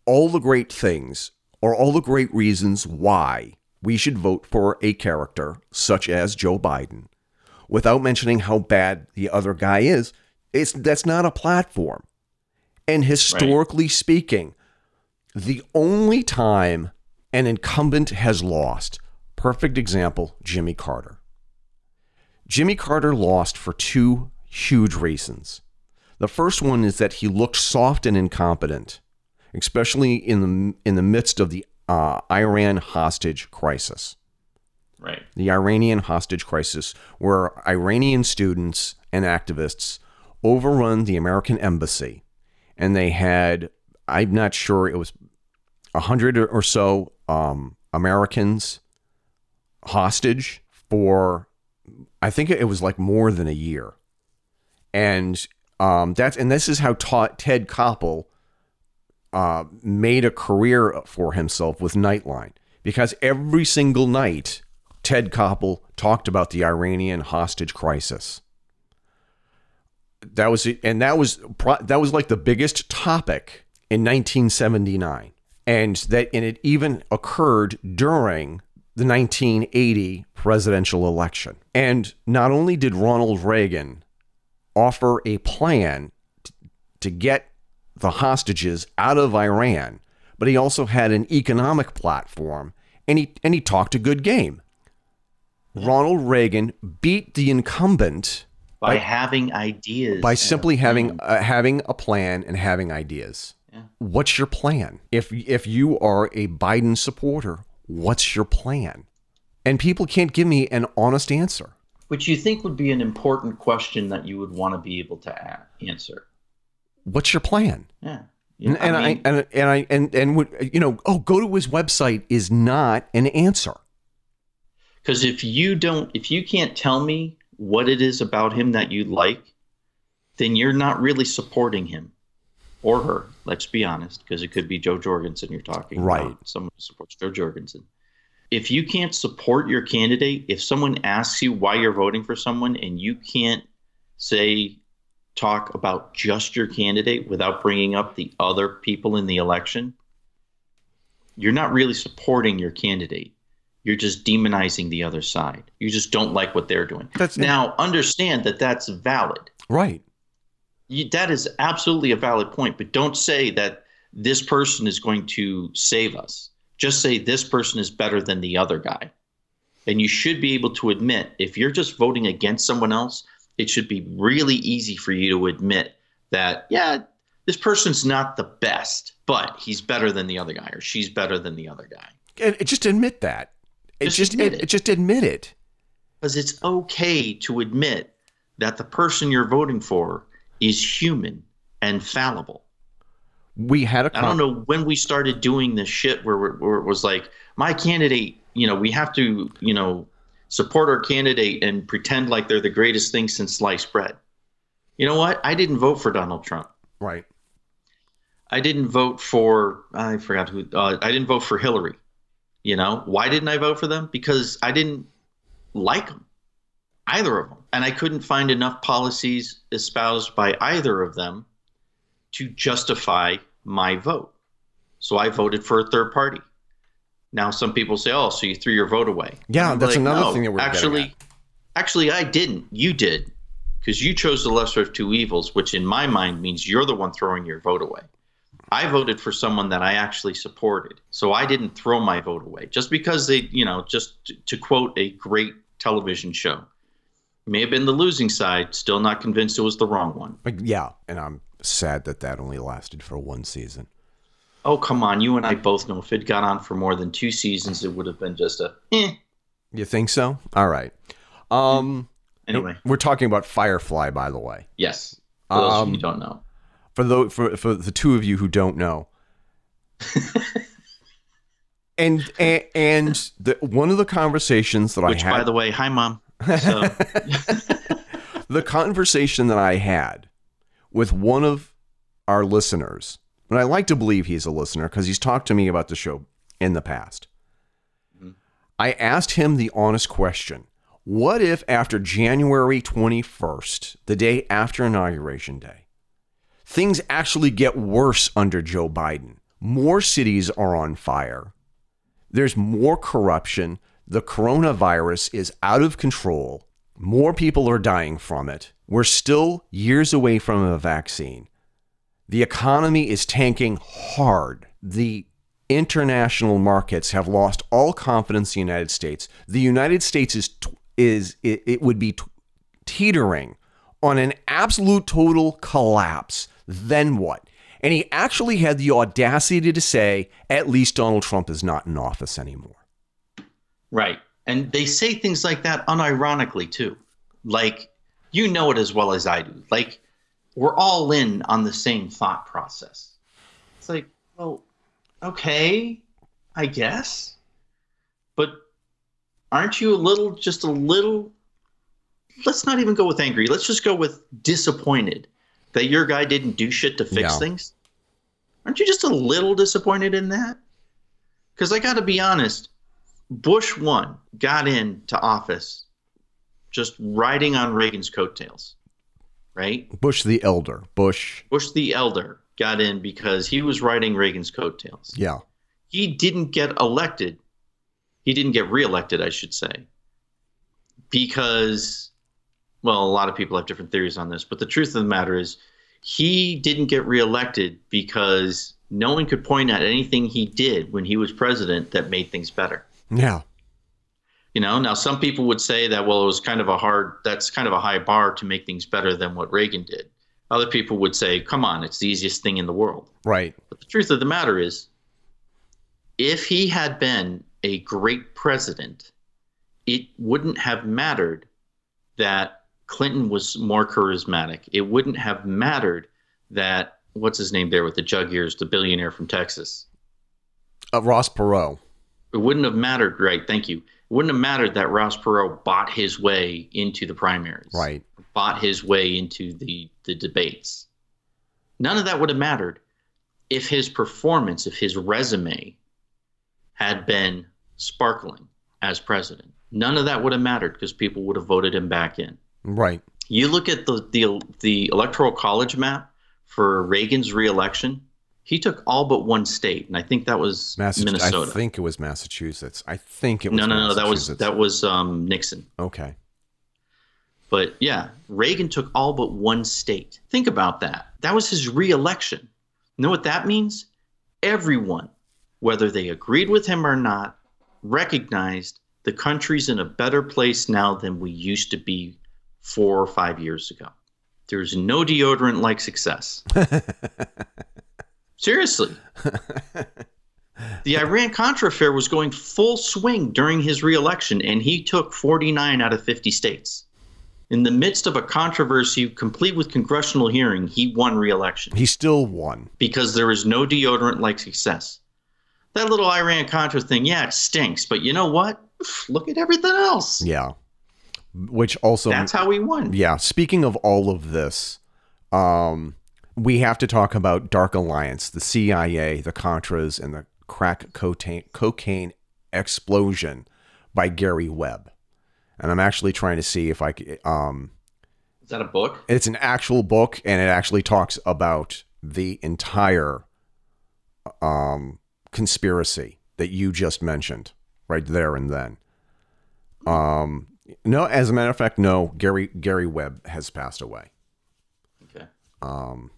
A: all the great things or all the great reasons why we should vote for a character such as Joe Biden without mentioning how bad the other guy is, it's that's not a platform. And historically speaking, the only time an incumbent has lost, perfect example, Jimmy Carter. Jimmy Carter lost for two huge reasons. The first one is that he looked soft and incompetent, especially in the in the midst of the uh, Iran hostage crisis.
B: Right.
A: The Iranian hostage crisis, where Iranian students and activists overrun the American embassy, and they had I'm not sure it was a hundred or so um, Americans hostage for I think it was like more than a year, and um, that's and this is how ta- Ted Koppel uh, made a career for himself with Nightline. Because every single night Ted Koppel talked about the Iranian hostage crisis. That was and that was that was like the biggest topic in 1979, and that and it even occurred during the 1980 presidential election. And not only did Ronald Reagan offer a plan t- to get the hostages out of Iran, but he also had an economic platform and he and he talked a good game. Ronald Reagan beat the incumbent
B: By,
A: By-
B: having ideas.
A: by simply having uh, having a plan and having ideas.
B: Yeah.
A: What's your plan? If if you are a Biden supporter, what's your plan? And people can't give me an honest answer.
B: Which you think would be an important question that you would want to be able to a- answer.
A: What's your plan?
B: Yeah.
A: And, and I,
B: mean,
A: and and I and and would- you know, oh, go to his website is not an answer.
B: Because if you don't, if you can't tell me what it is about him that you like, then you're not really supporting him or her. Let's be honest, because it could be Jo Jorgensen you're talking
A: Right.
B: about. Someone who supports Jo Jorgensen. If you can't support your candidate, if someone asks you why you're voting for someone and you can't say talk about just your candidate without bringing up the other people in the election, you're not really supporting your candidate. You're just demonizing the other side. You just don't like what they're doing.
A: That's
B: now understand that that's valid.
A: right.
B: You, that is absolutely a valid point, but don't say that this person is going to save us. Just say this person is better than the other guy. And you should be able to admit if you're just voting against someone else, it should be really easy for you to admit that, yeah, this person's not the best, but he's better than the other guy or she's better than the other guy.
A: And just admit that.
B: Just
A: just
B: admit
A: it,
B: it.
A: just admit it.
B: Because it's okay to admit that the person you're voting for is human and fallible.
A: We had a
B: I don't know when we started doing this shit where, where it was like, my candidate, you know, we have to, you know, support our candidate and pretend like they're the greatest thing since sliced bread. You know what? I didn't vote for Donald Trump.
A: right.
B: I didn't vote for I forgot who uh, I didn't vote for Hillary. You know why didn't I vote for them? Because I didn't like them, either of them, and I couldn't find enough policies espoused by either of them to justify my vote. So I voted for a third party. Now some people say, "Oh, so you threw your vote away?"
A: Yeah, that's another
B: "No,
A: thing that we're
B: actually, actually, I didn't. You did, because you chose the lesser of two evils, which in my mind means you're the one throwing your vote away. I voted for someone that I actually supported. So I didn't throw my vote away just because they, you know, just to, to quote a great television show. May have been the losing side, still not convinced it was the wrong one.
A: Like, yeah, and I'm sad that that only lasted for one season.
B: Oh, come on. You and I both know if it got on for more than two seasons, it would have been just a eh.
A: You think so? All right. Um
B: Anyway,
A: we're talking about Firefly by the way.
B: yes. For those of
A: Um,
B: you who don't know.
A: For the for for the two of you who don't know. [laughs] and and, and the, one of the conversations that
B: Which,
A: I had
B: by the way, hi, Mom. So, [laughs]
A: the conversation that I had with one of our listeners, and I like to believe he's a listener because he's talked to me about the show in the past. Mm-hmm. I asked him the honest question What if after January 21st, the day after Inauguration Day, things actually get worse under Joe Biden? More cities are on fire. There's more corruption. The coronavirus is out of control. More people are dying from it. We're still years away from a vaccine. The economy is tanking hard. The international markets have lost all confidence in the United States. The United States is is it, it would be teetering on an absolute total collapse. Then what? And he actually had the audacity to say, at least Donald Trump is not in office anymore.
B: Right. And they say things like that unironically too. Like, you know it as well as I do. Like, we're all in on the same thought process. It's like, well, okay, I guess. But aren't you a little, just a little, let's not even go with angry. Let's just go with disappointed that your guy didn't do shit to fix things? Aren't you just a little disappointed in that? Because I got to be honest, Bush one got into office just riding on Reagan's coattails, right?
A: Bush the elder. Bush.
B: Bush the elder got in because he was riding Reagan's coattails.
A: Yeah.
B: He didn't get elected. He didn't get reelected, I should say, because, well, a lot of people have different theories on this, but the truth of the matter is he didn't get reelected because no one could point at anything he did when he was president that made things better.
A: Yeah.
B: You know, now some people would say that well, it was kind of a hard. That's kind of a high bar to make things better than what Reagan did. Other people would say, "Come on, it's the easiest thing in the world."
A: Right.
B: But the truth of the matter is, if he had been a great president, it wouldn't have mattered that Clinton was more charismatic. It wouldn't have mattered that what's his name there with the jug ears, the billionaire from Texas.
A: Uh, Ross Perot.
B: It wouldn't have mattered, right? Thank you. It wouldn't have mattered that Ross Perot bought his way into the primaries,
A: Right.
B: Bought his way into the the debates. None of that would have mattered if his performance, if his resume had been sparkling as president. None of that would have mattered because people would have voted him back in.
A: Right.
B: You look at the the the electoral college map for Reagan's reelection. He took all but one state, and I think that was Minnesota.
A: I think it was Massachusetts. I think it was
B: no, no, no. That was that was um, Nixon.
A: Okay.
B: But yeah, Reagan took all but one state. Think about that. That was his reelection. You know what that means? Everyone, whether they agreed with him or not, recognized the country's in a better place now than we used to be four or five years ago. There's no deodorant like success. [laughs] Seriously. the Iran Contra affair was going full swing during his reelection, and he took 49 out of 50 states in the midst of a controversy complete with congressional hearing, he won re-election.
A: He still won
B: because there is no deodorant like success. That little Iran Contra thing, yeah, it stinks, but you know what? [sighs] Look at everything else.
A: Yeah. Which also
B: That's how we won.
A: Yeah, speaking of all of this, um we have to talk about Dark Alliance, the CIA, the Contras and the crack cocaine, cocaine explosion by Gary Webb and I'm actually trying to see if I um
B: Is that a book?
A: It's an actual book and it actually talks about the entire um conspiracy that you just mentioned right there and then. Um no, as a matter of fact, no, Gary Gary Webb has passed away.
B: Okay. Um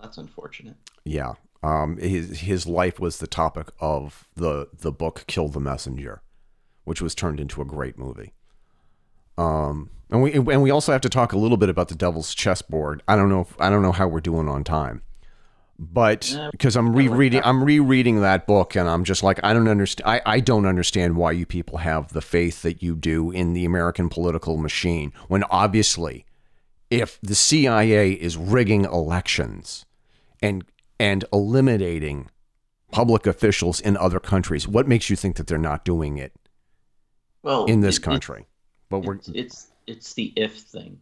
B: that's unfortunate.
A: Yeah. Um his his life was the topic of the the book Kill the Messenger, which was turned into a great movie. Um, and we and we also have to talk a little bit about the Devil's Chessboard. I don't know if I don't know how we're doing on time, but because I'm rereading I'm rereading that book and I'm just like I don't understand I, I don't understand why you people have the faith that you do in the American political machine when obviously if the CIA is rigging elections and and eliminating public officials in other countries, what makes you think that they're not doing it well, in this it, country?
B: But we're it's, it's it's the if thing.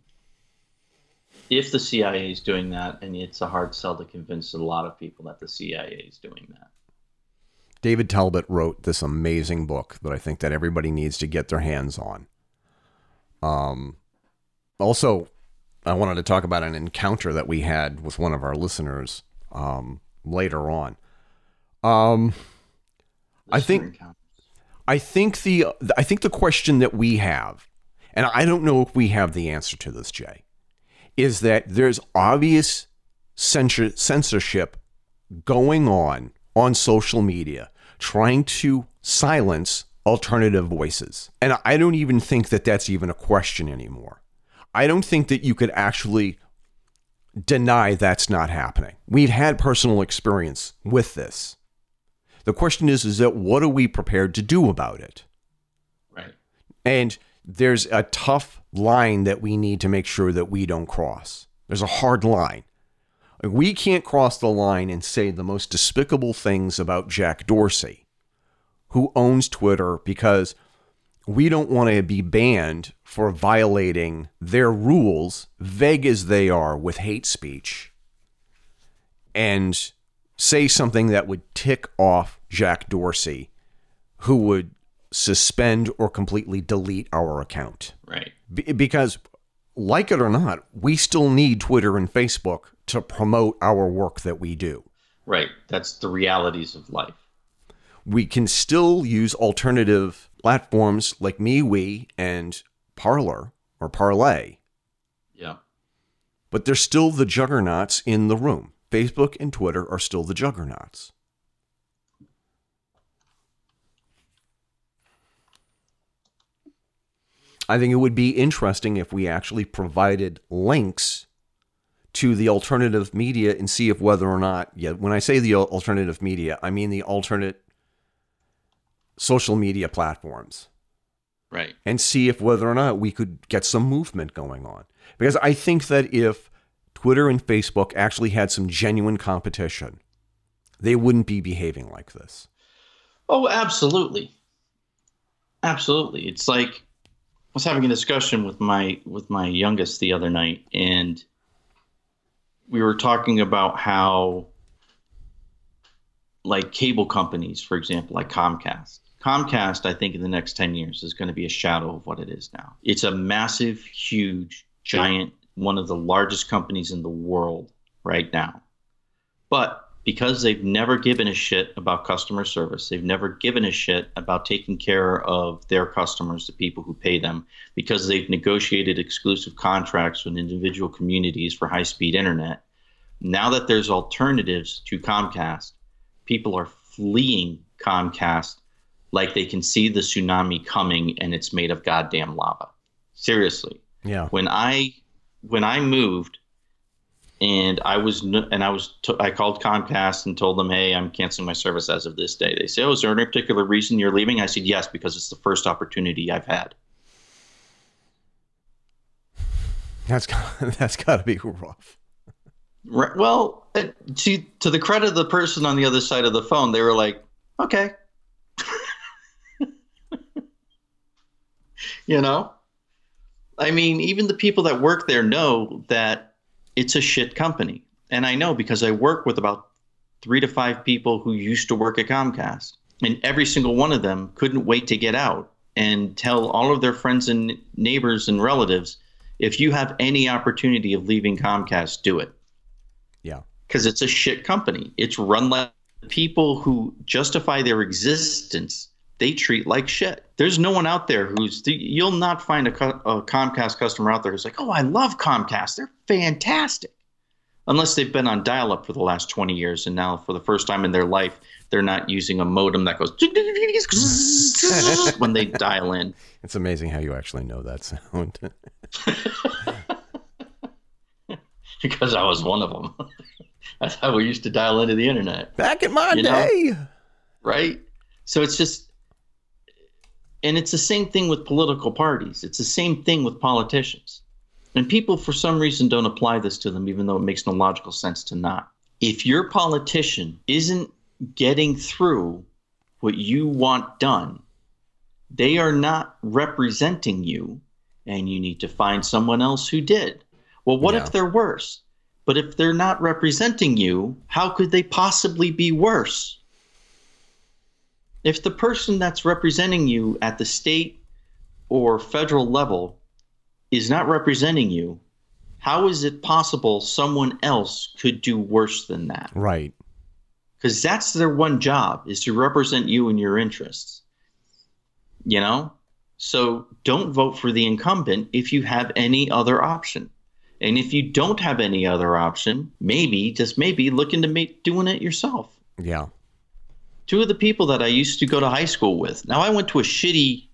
B: If the CIA is doing that, and it's a hard sell to convince a lot of people that the CIA is doing that.
A: David Talbot wrote this amazing book that I think that everybody needs to get their hands on. Um, also, I wanted to talk about an encounter that we had with one of our listeners um, later on. Um, I think I think the I think the question that we have and I don't know if we have the answer to this, Jay, is that there's obvious censor- censorship going on on social media trying to silence alternative voices. And I don't even think that that's even a question anymore. I don't think that you could actually deny that's not happening. We've had personal experience with this. The question is is that what are we prepared to do about it?
B: Right.
A: And there's a tough line that we need to make sure that we don't cross. There's a hard line. We can't cross the line and say the most despicable things about Jack Dorsey, who owns Twitter, because we don't want to be banned for violating their rules, vague as they are, with hate speech, and say something that would tick off Jack Dorsey, who would suspend or completely delete our account.
B: Right.
A: B- because, like it or not, we still need Twitter and Facebook to promote our work that we do.
B: Right. That's the realities of life.
A: We can still use alternative platforms like MeWe and Parler or Parlay.
B: Yeah.
A: But they're still the juggernauts in the room. Facebook and Twitter are still the juggernauts. I think it would be interesting if we actually provided links to the alternative media and see if whether or not, yeah, when I say the alternative media, I mean the alternate social media platforms.
B: Right.
A: And see if whether or not we could get some movement going on. Because I think that if Twitter and Facebook actually had some genuine competition, they wouldn't be behaving like this.
B: Oh, absolutely. Absolutely. It's like I was having a discussion with my with my youngest the other night, and we were talking about how, like cable companies, for example, like Comcast. Comcast, I think, in the next ten years is going to be a shadow of what it is now. It's a massive, huge, giant, one of the largest companies in the world right now. But because they've never given a shit about customer service, they've never given a shit about taking care of their customers, the people who pay them, because they've negotiated exclusive contracts with individual communities for high speed internet. Now that there's alternatives to Comcast, people are fleeing Comcast like they can see the tsunami coming and it's made of goddamn lava. Seriously.
A: Yeah.
B: When I when I moved and I was and I was t- I called Comcast and told them, "Hey, I'm canceling my service as of this day." They say, "Oh, is there any particular reason you're leaving?" I said, "Yes, because it's the first opportunity I've had."
A: That's [laughs] that's got to be rough.
B: Right, well, to to the credit of the person on the other side of the phone, they were like, "Okay," [laughs] you know. I mean, even the people that work there know that it's a shit company. And I know because I work with about three to five people who used to work at Comcast. And every single one of them couldn't wait to get out and tell all of their friends and neighbors and relatives if you have any opportunity of leaving Comcast, do it.
A: Yeah.
B: Because it's a shit company. It's run like people who justify their existence they treat like shit. There's no one out there who's you'll not find a, a, Comcast customer out there who's like, "Oh, I love Comcast. They're fantastic." Unless they've been on dial-up for the last 20 years and now for the first time in their life they're not using a modem that goes [laughs] when they dial in.
A: It's amazing how you actually know that sound. [laughs]
B: because I was one of them. [laughs] That's how we used to dial into the internet.
A: Back in my you day.
B: Know? Right? So it's just and it's the same thing with political parties. It's the same thing with politicians. And people, for some reason, don't apply this to them, even though it makes no logical sense to not. If your politician isn't getting through what you want done, they are not representing you, and you need to find someone else who did. Well, what yeah. if they're worse? But if they're not representing you, how could they possibly be worse? If the person that's representing you at the state or federal level is not representing you, how is it possible someone else could do worse than that?
A: Right.
B: Because that's their one job is to represent you and your interests. You know? So don't vote for the incumbent if you have any other option. And if you don't have any other option, maybe, just maybe, look into make, doing it yourself.
A: Yeah
B: two of the people that I used to go to high school with. Now I went to a shitty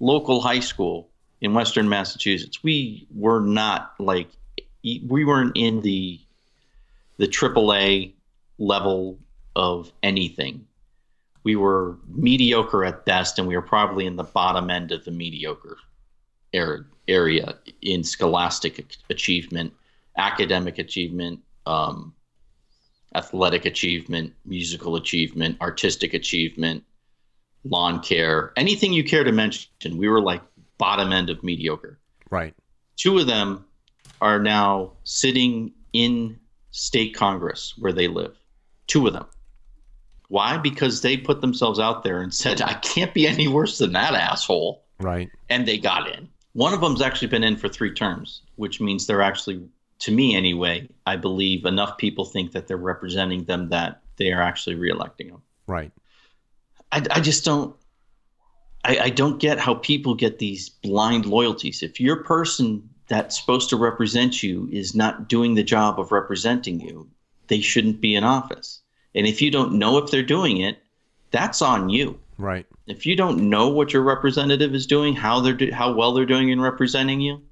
B: local high school in Western Massachusetts. We were not like we weren't in the the AAA level of anything. We were mediocre at best, and we were probably in the bottom end of the mediocre area in scholastic achievement, academic achievement, um, athletic achievement, musical achievement, artistic achievement, lawn care, anything you care to mention. We were like bottom end of mediocre.
A: Right.
B: Two of them are now sitting in state Congress where they live. Two of them. Why? Because they put themselves out there and [laughs] said, I can't be any worse than that asshole.
A: Right.
B: And they got in. One of them's actually been in for three terms, which means they're actually to me anyway, I believe enough people think that they're representing them that they are actually reelecting them.
A: Right.
B: I, I just don't. I, I don't get how people get these blind loyalties. If your person that's supposed to represent you is not doing the job of representing you, they shouldn't be in office. And if you don't know if they're doing it, that's on you.
A: Right.
B: If you don't know what your representative is doing, how they're do- how well they're doing in representing you,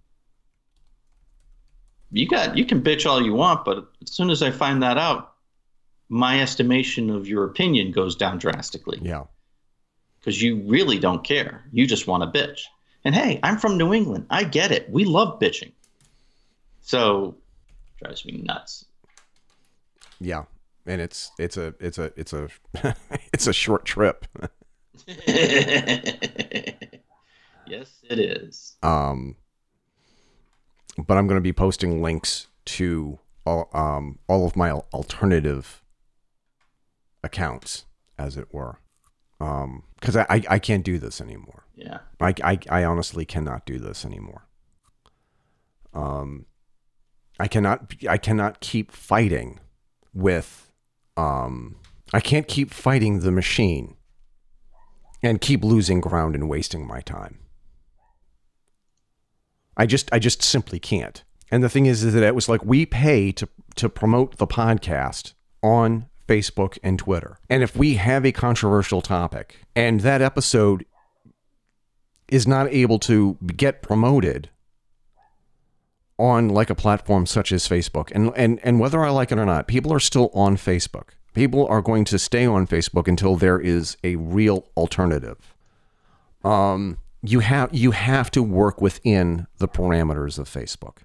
B: you got you can bitch all you want, but as soon as I find that out, my estimation of your opinion goes down drastically.
A: Yeah.
B: Because you really don't care. You just want to bitch. And hey, I'm from New England. I get it. We love bitching. So drives me nuts.
A: Yeah. And it's it's a it's a it's a [laughs] it's a short trip. [laughs]
B: yes, it is.
A: Um but I'm going to be posting links to all, um, all of my alternative accounts, as it were, because um, I, I, I can't do this anymore.
B: Yeah,
A: I, I I honestly cannot do this anymore. um, I cannot I cannot keep fighting with um, I can't keep fighting the machine and keep losing ground and wasting my time. I just I just simply can't. And the thing is, is that it was like we pay to to promote the podcast on Facebook and Twitter. And if we have a controversial topic and that episode is not able to get promoted on like a platform such as Facebook, and and and whether I like it or not, people are still on Facebook. People are going to stay on Facebook until there is a real alternative. Um, you have you have to work within the parameters of Facebook.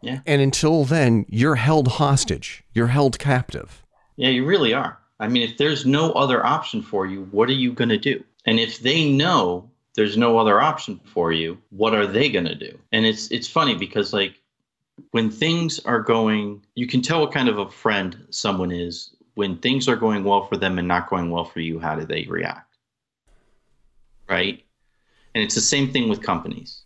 B: Yeah.
A: And until then, you're held hostage. You're held captive.
B: Yeah, you really are. I mean, if there's no other option for you, what are you going to do? And if they know there's no other option for you, what are they going to do? And it's it's funny because like when things are going, you can tell what kind of a friend someone is when things are going well for them and not going well for you. How do they react? Right? And it's the same thing with companies.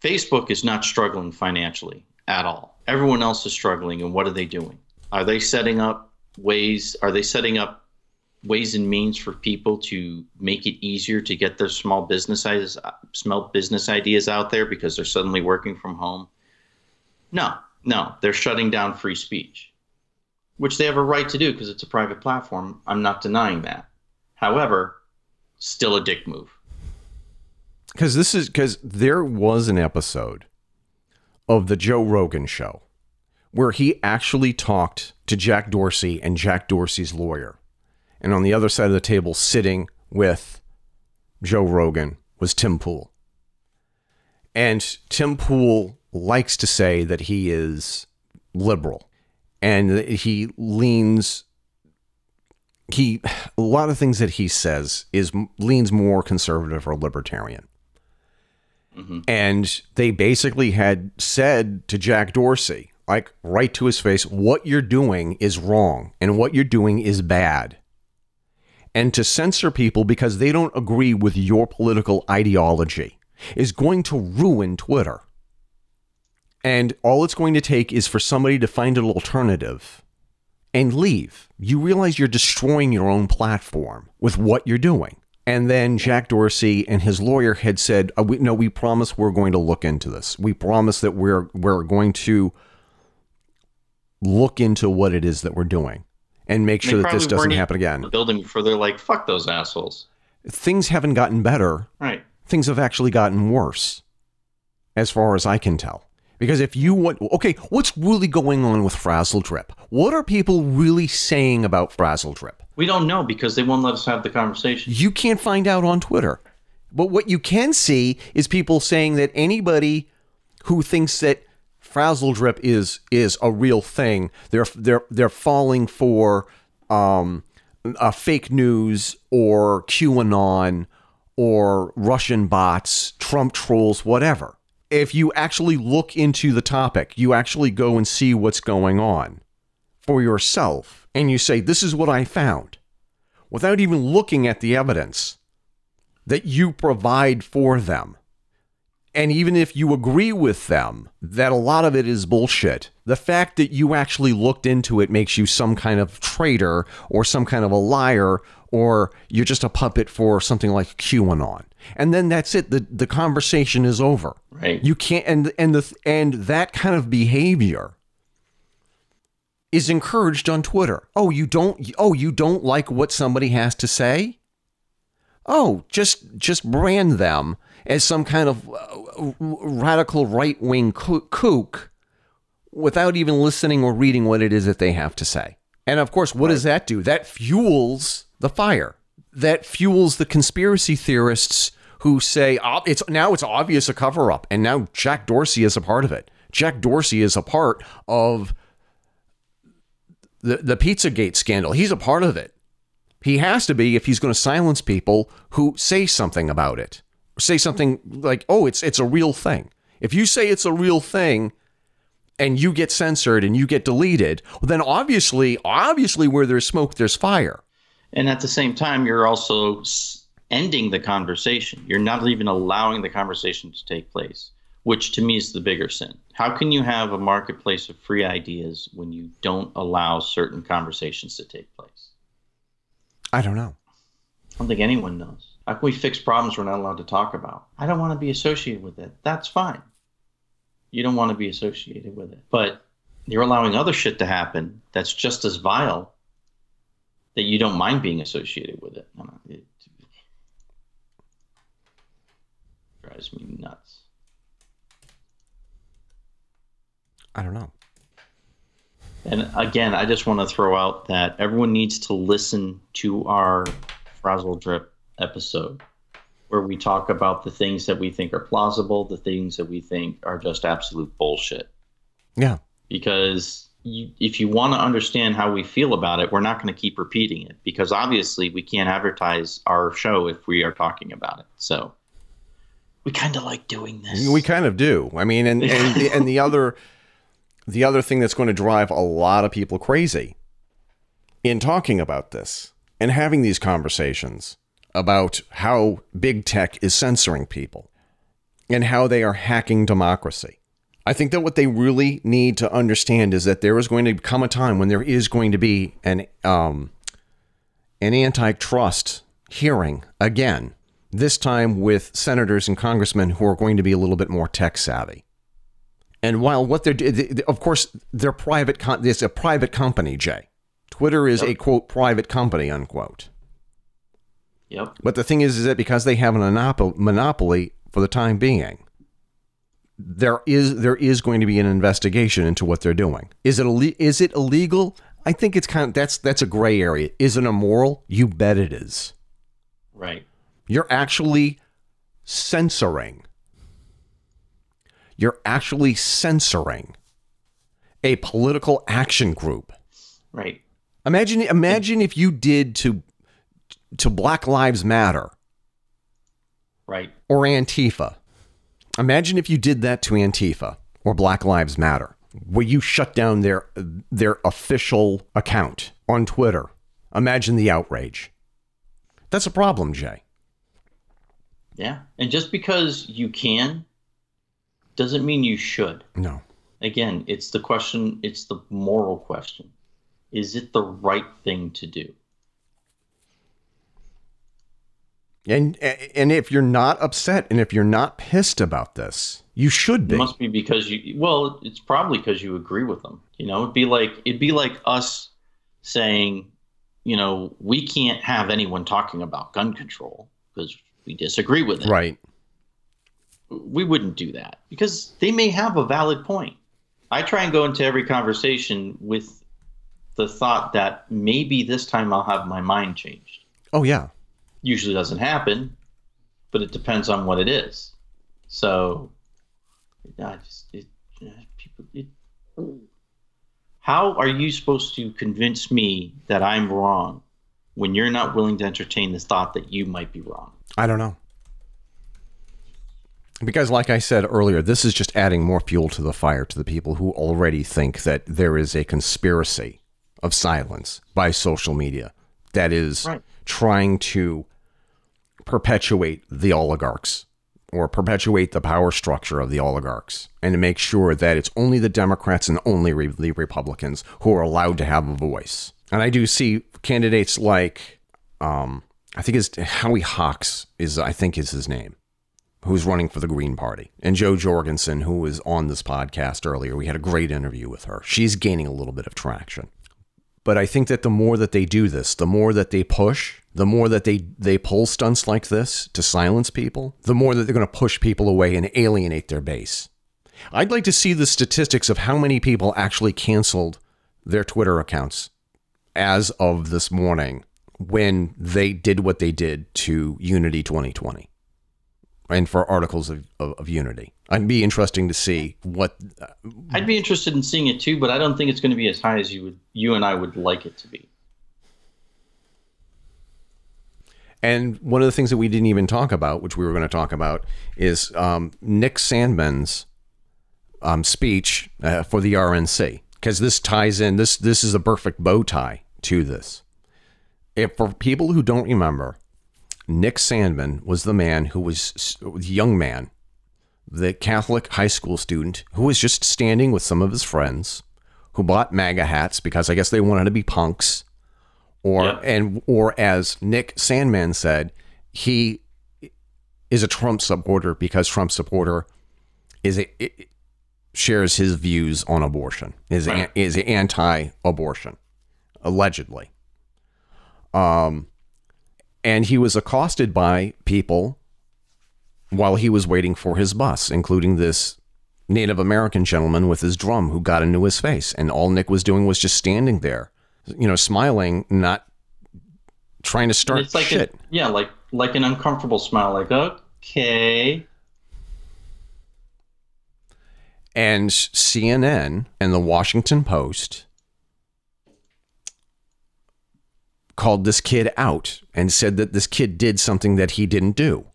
B: Facebook is not struggling financially at all. Everyone else is struggling, and what are they doing? Are they setting up ways? Are they setting up ways and means for people to make it easier to get their small business ideas, small business ideas out there because they're suddenly working from home? No, no, they're shutting down free speech, which they have a right to do because it's a private platform. I'm not denying that. However, still a dick move
A: because this is because there was an episode of the Joe Rogan show where he actually talked to Jack Dorsey and Jack Dorsey's lawyer. And on the other side of the table, sitting with Joe Rogan, was Tim Pool. And Tim Pool likes to say that he is liberal and he leans he a lot of things that he says is leans more conservative or libertarian Mm-hmm. And they basically had said to Jack Dorsey, like right to his face, what you're doing is wrong and what you're doing is bad. And to censor people because they don't agree with your political ideology is going to ruin Twitter. And all it's going to take is for somebody to find an alternative and leave. You realize you're destroying your own platform with what you're doing. And then Jack Dorsey and his lawyer had said, uh, we, "No, we promise we're going to look into this. We promise that we're we're going to look into what it is that we're doing and make sure that this doesn't happen again."
B: Building before they're like, "Fuck those assholes."
A: Things haven't gotten better.
B: Right.
A: Things have actually gotten worse, as far as I can tell. Because if you want, okay, what's really going on with Frazzle Drip? What are people really saying about Frazzle Drip?
B: We don't know because they won't let us have the conversation.
A: You can't find out on Twitter. But what you can see is people saying that anybody who thinks that Frazzle Drip is is a real thing, they're they're they're falling for um, a fake news or QAnon or Russian bots, Trump trolls, whatever. If you actually look into the topic, you actually go and see what's going on for yourself and you say, This is what I found, without even looking at the evidence that you provide for them. And even if you agree with them that a lot of it is bullshit, the fact that you actually looked into it makes you some kind of traitor or some kind of a liar or you're just a puppet for something like QAnon. And then that's it. The the conversation is over.
B: Right.
A: You can't and and the and that kind of behavior is encouraged on Twitter. Oh, you don't oh, you don't like what somebody has to say? Oh, just just brand them as some kind of uh, radical right-wing kook without even listening or reading what it is that they have to say. And of course, what right. does that do? That fuels the fire. That fuels the conspiracy theorists who say oh, it's now it's obvious a cover up and now Jack Dorsey is a part of it. Jack Dorsey is a part of the, the Pizzagate scandal. He's a part of it. He has to be if he's going to silence people who say something about it. Say something like, "Oh, it's it's a real thing." If you say it's a real thing and you get censored and you get deleted, well, then obviously, obviously, where there's smoke, there's fire.
B: And at the same time, you're also ending the conversation. You're not even allowing the conversation to take place. which to me is the bigger sin. How can you have a marketplace of free ideas when you don't allow certain conversations to take place?
A: I don't know.
B: I don't think anyone knows. How can we fix problems we're not allowed to talk about? I don't want to be associated with it. That's fine. You don't want to be associated with it. But you're allowing other shit to happen that's just as vile that you don't mind being associated with it. It drives me nuts.
A: I don't know.
B: And again, I just want to throw out that everyone needs to listen to our Frazzle Drip episode where we talk about the things that we think are plausible, the things that we think are just absolute bullshit.
A: Yeah.
B: Because you, if you want to understand how we feel about it, we're not going to keep repeating it because obviously we can't advertise our show if we are talking about it. So we kind of like doing this.
A: We kind of do. I mean, and and, and the other the other thing that's going to drive a lot of people crazy in talking about this and having these conversations about how big tech is censoring people and how they are hacking democracy. I think that what they really need to understand is that there is going to come a time when there is going to be an um, an antitrust hearing again. This time with senators and congressmen who are going to be a little bit more tech savvy. And while what they're, of course, they're private. It's a private company, Jay. Twitter is yep. a quote private company unquote.
B: Yep.
A: But the thing is, is that because they have a monopoly for the time being, there is there is going to be an investigation into what they're doing. Is it is it illegal? I think it's kind of that's that's a gray area. Is it immoral? You bet it is.
B: Right.
A: You're actually censoring. You're actually censoring a political action group.
B: Right.
A: Imagine imagine if you did to to Black Lives Matter.
B: Right.
A: Or Antifa. Imagine if you did that to Antifa or Black Lives Matter, where you shut down their their official account on Twitter. Imagine the outrage. That's a problem, Jay.
B: Yeah. And just because you can doesn't mean you should.
A: No.
B: Again, it's the question, it's the moral question. Is it the right thing to do?
A: And and if you're not upset and if you're not pissed about this, you should be.
B: It must be because you well, it's probably because you agree with them. You know, it'd be like it'd be like us saying, you know, we can't have anyone talking about gun control because we disagree with it.
A: Right.
B: We wouldn't do that because they may have a valid point. I try and go into every conversation with the thought that maybe this time I'll have my mind changed.
A: Oh yeah
B: usually doesn't happen, but it depends on what it is. So, I just it, people. It, how are you supposed to convince me that I'm wrong when you're not willing to entertain the thought that you might be wrong?
A: I don't know. Because, like I said earlier, this is just adding more fuel to the fire to the people who already think that there is a conspiracy of silence by social media that is right. trying to perpetuate the oligarchs or perpetuate the power structure of the oligarchs and to make sure that it's only the Democrats and only the Republicans who are allowed to have a voice. And I do see candidates like, um, I think it's Howie Hawks is I think is his name, who's running for the Green Party, and Jo Jorgensen, who was on this podcast earlier. We had a great interview with her. She's gaining a little bit of traction. But I think that the more that they do this, the more that they push, the more that they, they pull stunts like this to silence people, the more that they're going to push people away and alienate their base. I'd like to see the statistics of how many people actually canceled their Twitter accounts as of this morning when they did what they did to Unity 2020 and for articles of, of, of Unity. I'd be interesting to see what. Uh,
B: I'd be interested in seeing it too, but I don't think it's going to be as high as you would, you and I would like it to be.
A: And one of the things that we didn't even talk about, which we were going to talk about, is um, Nick Sandmann's um, speech uh, for the RNC, because this ties in. This this is a perfect bow tie to this. If for people who don't remember, Nick Sandmann was the man who was the young man the Catholic high school student who was just standing with some of his friends who bought MAGA hats because I guess they wanted to be punks, or
B: Yeah.
A: and or as Nick Sandmann said, he is a Trump supporter because Trump supporter is a it, shares his views on abortion is
B: Right.
A: is anti-abortion allegedly. Um, and he was accosted by people while he was waiting for his bus, including this Native American gentleman with his drum who got into his face. And all Nick was doing was just standing there, you know, smiling, not trying to start
B: it's like
A: shit.
B: A, yeah, like like an uncomfortable smile, like okay.
A: and CNN and the Washington Post called this kid out and said that this kid did something that he didn't do.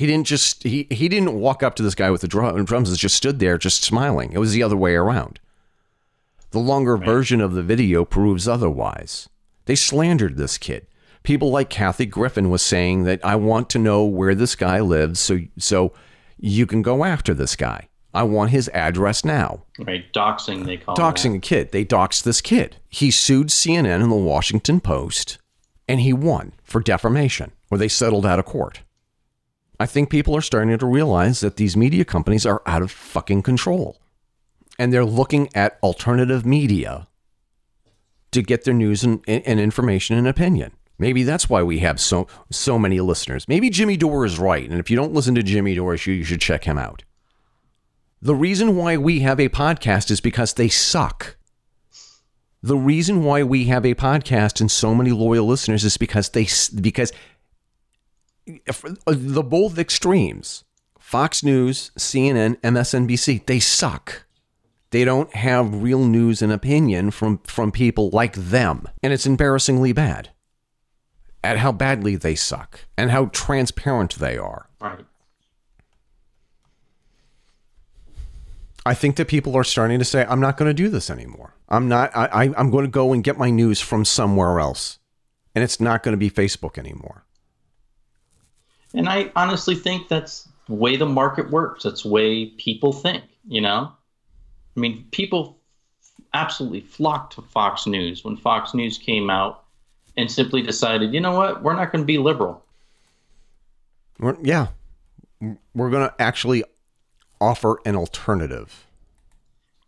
A: He didn't just he he didn't walk up to this guy with the drum, drums and just stood there just smiling. It was the other way around. The longer version of the video proves otherwise. They slandered this kid. People like Kathy Griffin was saying that I want to know where this guy lives so so you can go after this guy. I want his address now.
B: Right, doxing they call
A: Doxing a kid. They doxed this kid. He sued CNN and the Washington Post and he won for defamation, or they settled out of court. I think people are starting to realize that these media companies are out of fucking control. And they're looking at alternative media to get their news and, and information and opinion. Maybe that's why we have so so many listeners. Maybe Jimmy Dore is right, and if you don't listen to Jimmy Dore, you, you should check him out. The reason why we have a podcast is because they suck. The reason why we have a podcast and so many loyal listeners is because they because Uh, the both extremes, Fox News, CNN, MSNBC, they suck. They don't have real news and opinion from from people like them, and it's embarrassingly bad. At how badly they suck and how transparent they are.
B: Right.
A: I think that people are starting to say, I'm not going to do this anymore. I'm not, I, I, I'm going to go and get my news from somewhere else. And it's not going to be Facebook anymore.
B: And I honestly think that's the way the market works. That's the way people think, you know? I mean, people absolutely flocked to Fox News when Fox News came out and simply decided, you know what, we're not going to be liberal.
A: We're, yeah. We're going to actually offer an alternative.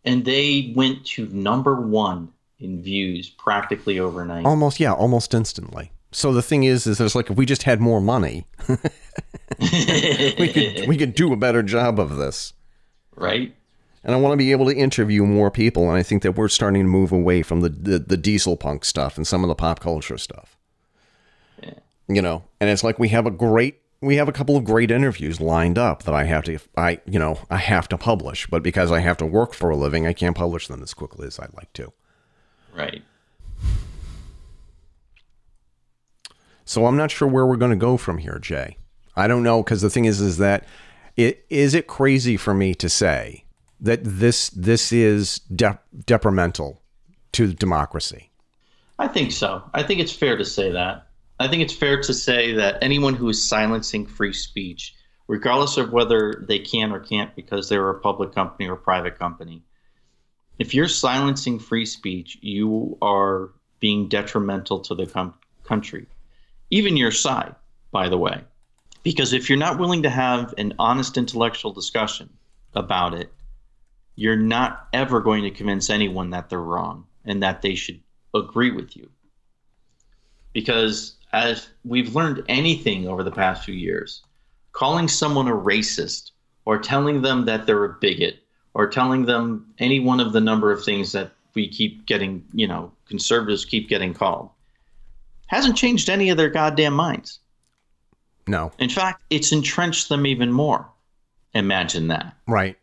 B: And they went to number one in views practically overnight.
A: Almost, yeah, almost instantly. So the thing is, is it's like if we just had more money, we could we could do a better job of this.
B: right?
A: And I want to be able to interview more people, and I think that we're starting to move away from the the, the diesel punk stuff and some of the pop culture stuff.
B: Yeah.
A: You know, and it's like we have a great we have a couple of great interviews lined up that I have to I you know I have to publish, but because I have to work for a living, I can't publish them as quickly as I'd like to.
B: Right.
A: So I'm not sure where we're going to go from here, Jay. I don't know because the thing is, is that it is it crazy for me to say that this this is de- detrimental to democracy.
B: I think so. I think it's fair to say that. I think it's fair to say that anyone who is silencing free speech, regardless of whether they can or can't because they're a public company or private company, if you're silencing free speech, you are being detrimental to the com- country, even your side, by the way. Because if you're not willing to have an honest intellectual discussion about it, you're not ever going to convince anyone that they're wrong and that they should agree with you. Because as we've learned anything over the past few years, calling someone a racist or telling them that they're a bigot or telling them any one of the number of things that we keep getting, you know, conservatives keep getting called hasn't changed any of their goddamn minds.
A: No,
B: In fact, it's entrenched them even more. Imagine that.
A: right?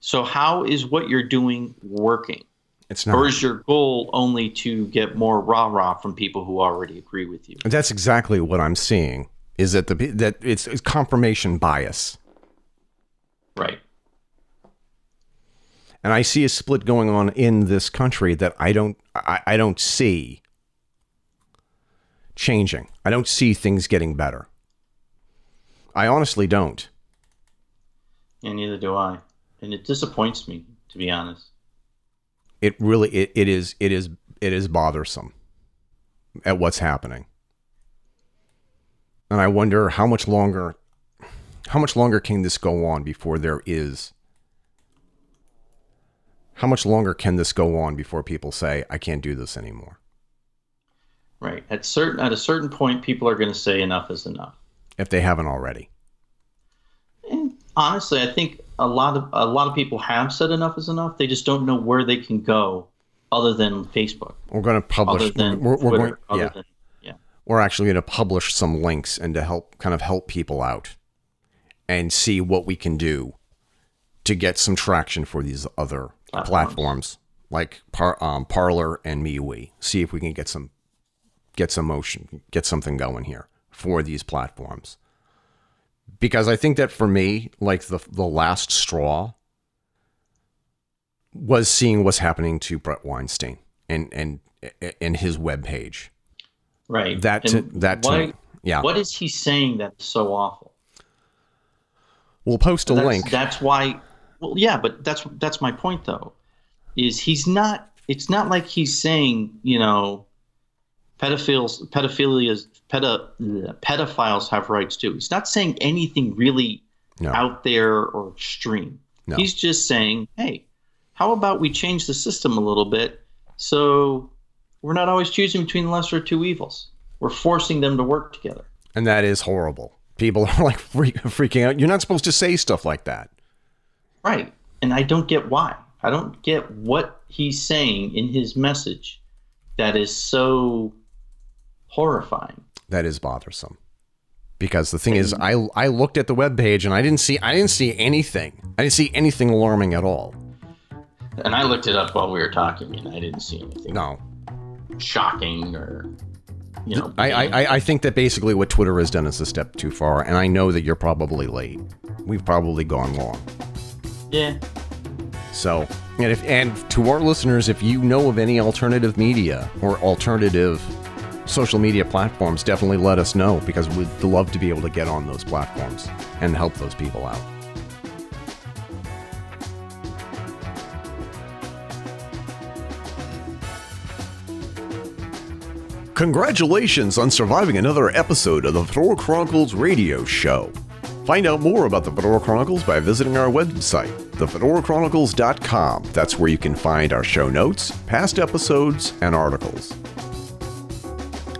B: So, how is what you're doing working?
A: It's not.
B: Or is your goal only to get more rah rah from people who already agree with you?
A: That's exactly what I'm seeing. Is that the that it's, it's confirmation bias,
B: Right.
A: and I see a split going on in this country that I don't I, I don't see changing. I don't see things getting better. I honestly don't.
B: And neither do I. And it disappoints me, to be honest.
A: It really it, it is it is it is bothersome at what's happening. And I wonder how much longer how much longer can this go on before there is how much longer can this go on before people say I can't do this anymore?
B: Right. At certain at a certain point people are going to say enough is enough.
A: If they haven't already.
B: And honestly, I think a lot of a lot of people have said enough is enough. They just don't know where they can go other than Facebook.
A: We're going to publish
B: Other than
A: we're, we're
B: Twitter,
A: going
B: other
A: yeah.
B: than yeah.
A: we're actually going to publish some links and to help kind of help people out and see what we can do to get some traction for these other platforms,
B: Platforms.
A: like Par, um, Parler and MeWe. See if we can get some get some motion, get something going here for these platforms. Because I think that for me, like the the last straw was seeing what's happening to Bret Weinstein and and and his webpage.
B: Right.
A: That to, that
B: why,
A: me. Yeah.
B: What is he saying that's so awful?
A: We'll post a
B: that's,
A: link.
B: That's why. Well, yeah, but that's that's my point though. Is he's not? It's not like he's saying you know, pedophiles, pedophilia, pedo, pedophiles have rights too. He's not saying anything really
A: No.
B: out there or extreme.
A: No.
B: He's just saying, hey, how about we change the system a little bit so we're not always choosing between the lesser of two evils. We're forcing them to work together.
A: and that is horrible. People are [laughs] like freak, freaking out. You're not supposed to say stuff like that.
B: Right. And I don't get why. I don't get what he's saying in his message that is so horrifying.
A: That is bothersome. Because the thing is, I I looked at the web page and I didn't see I didn't see anything. I didn't see anything alarming at all.
B: And I looked it up while we were talking and I didn't see anything
A: No,
B: shocking or you know
A: I, I I- I think that basically what Twitter has done is a step too far, and I know that you're probably late. We've probably gone long.
B: yeah.
A: So, and if and to our listeners, if you know of any alternative media or alternative social media platforms, definitely let us know because we'd love to be able to get on those platforms and help those people out. Congratulations on surviving another episode of the Fedora Chronicles radio show. Find out more about the Fedora Chronicles by visiting our website, thefedorachronicles.com. That's where you can find our show notes, past episodes, and articles.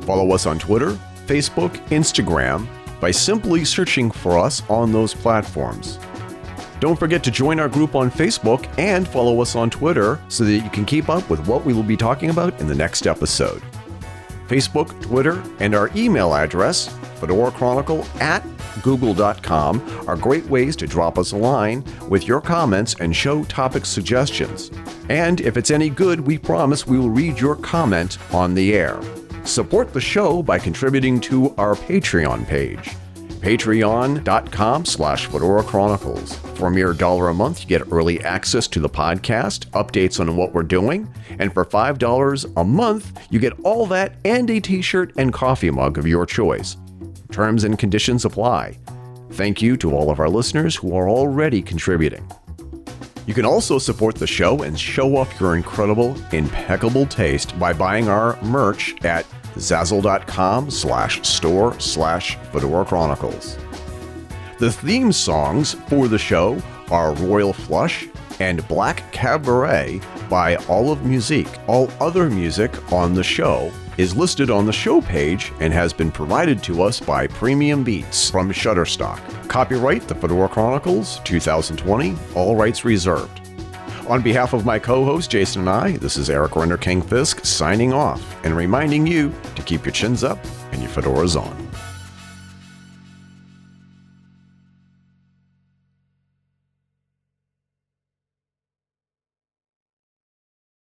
A: Follow us on Twitter, Facebook, Instagram by simply searching for us on those platforms. Don't forget to join our group on Facebook and follow us on Twitter so that you can keep up with what we will be talking about in the next episode. Facebook, Twitter, and our email address, Fedora Chronicle at google.com, are great ways to drop us a line with your comments and show topic suggestions. And if it's any good, we promise we will read your comment on the air. Support the show by contributing to our Patreon page. Patreon.com slash fedora chronicles. For a mere dollar a month you get early access to the podcast updates on what we're doing and for five dollars a month you get all that and a t-shirt and coffee mug of your choice. Terms and conditions apply. Thank you to all of our listeners who are already contributing. You can also support the show and show off your incredible, impeccable taste by buying our merch at zazzle.com slash store slash Fedora Chronicles. The theme songs for the show are Royal Flush and Black Cabaret by Olive Musique. All other music on the show is listed on the show page and has been provided to us by Premium Beats from Shutterstock. Copyright The Fedora Chronicles 2020, all rights reserved. On behalf of my co host Jason and I, this is Eric Renderking Fisk signing off and reminding you to keep your chins up and your fedoras on.